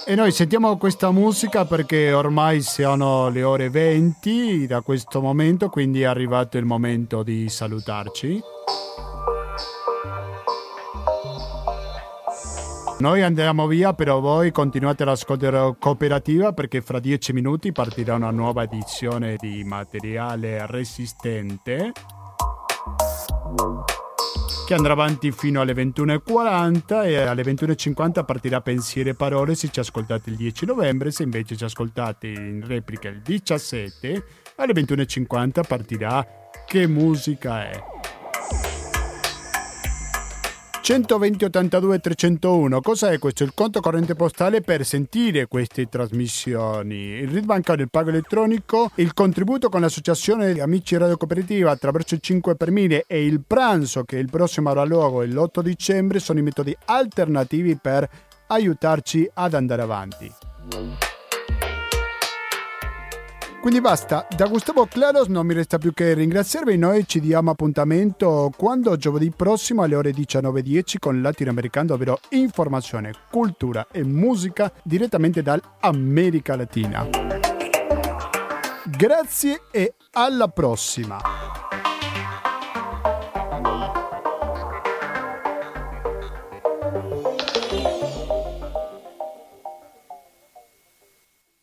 E noi sentiamo questa musica perché ormai sono le ore 20 da questo momento, quindi è arrivato il momento di salutarci. Noi andiamo via, però voi continuate l'ascolto cooperativa perché fra dieci minuti partirà una nuova edizione di materiale resistente che andrà avanti fino alle 21.40 e alle 21.50 partirà Pensieri e Parole se ci ascoltate il 10 novembre, se invece ci ascoltate in replica il 17, alle 21.50 partirà Che musica è? 120 82 301. Cos'è questo? Il conto corrente postale per sentire queste trasmissioni. Il RID bancario, il pago elettronico, il contributo con l'associazione Amici Radio Cooperativa attraverso il 5 per 1000 e il pranzo che il prossimo avrà luogo l'8 dicembre sono i metodi alternativi per aiutarci ad andare avanti. Quindi basta, da Gustavo Claros non mi resta più che ringraziarvi, noi ci diamo appuntamento quando giovedì prossimo alle ore 19.10 con Latinoamericano, ovvero informazione, cultura e musica direttamente dall'America Latina. Grazie e alla prossima!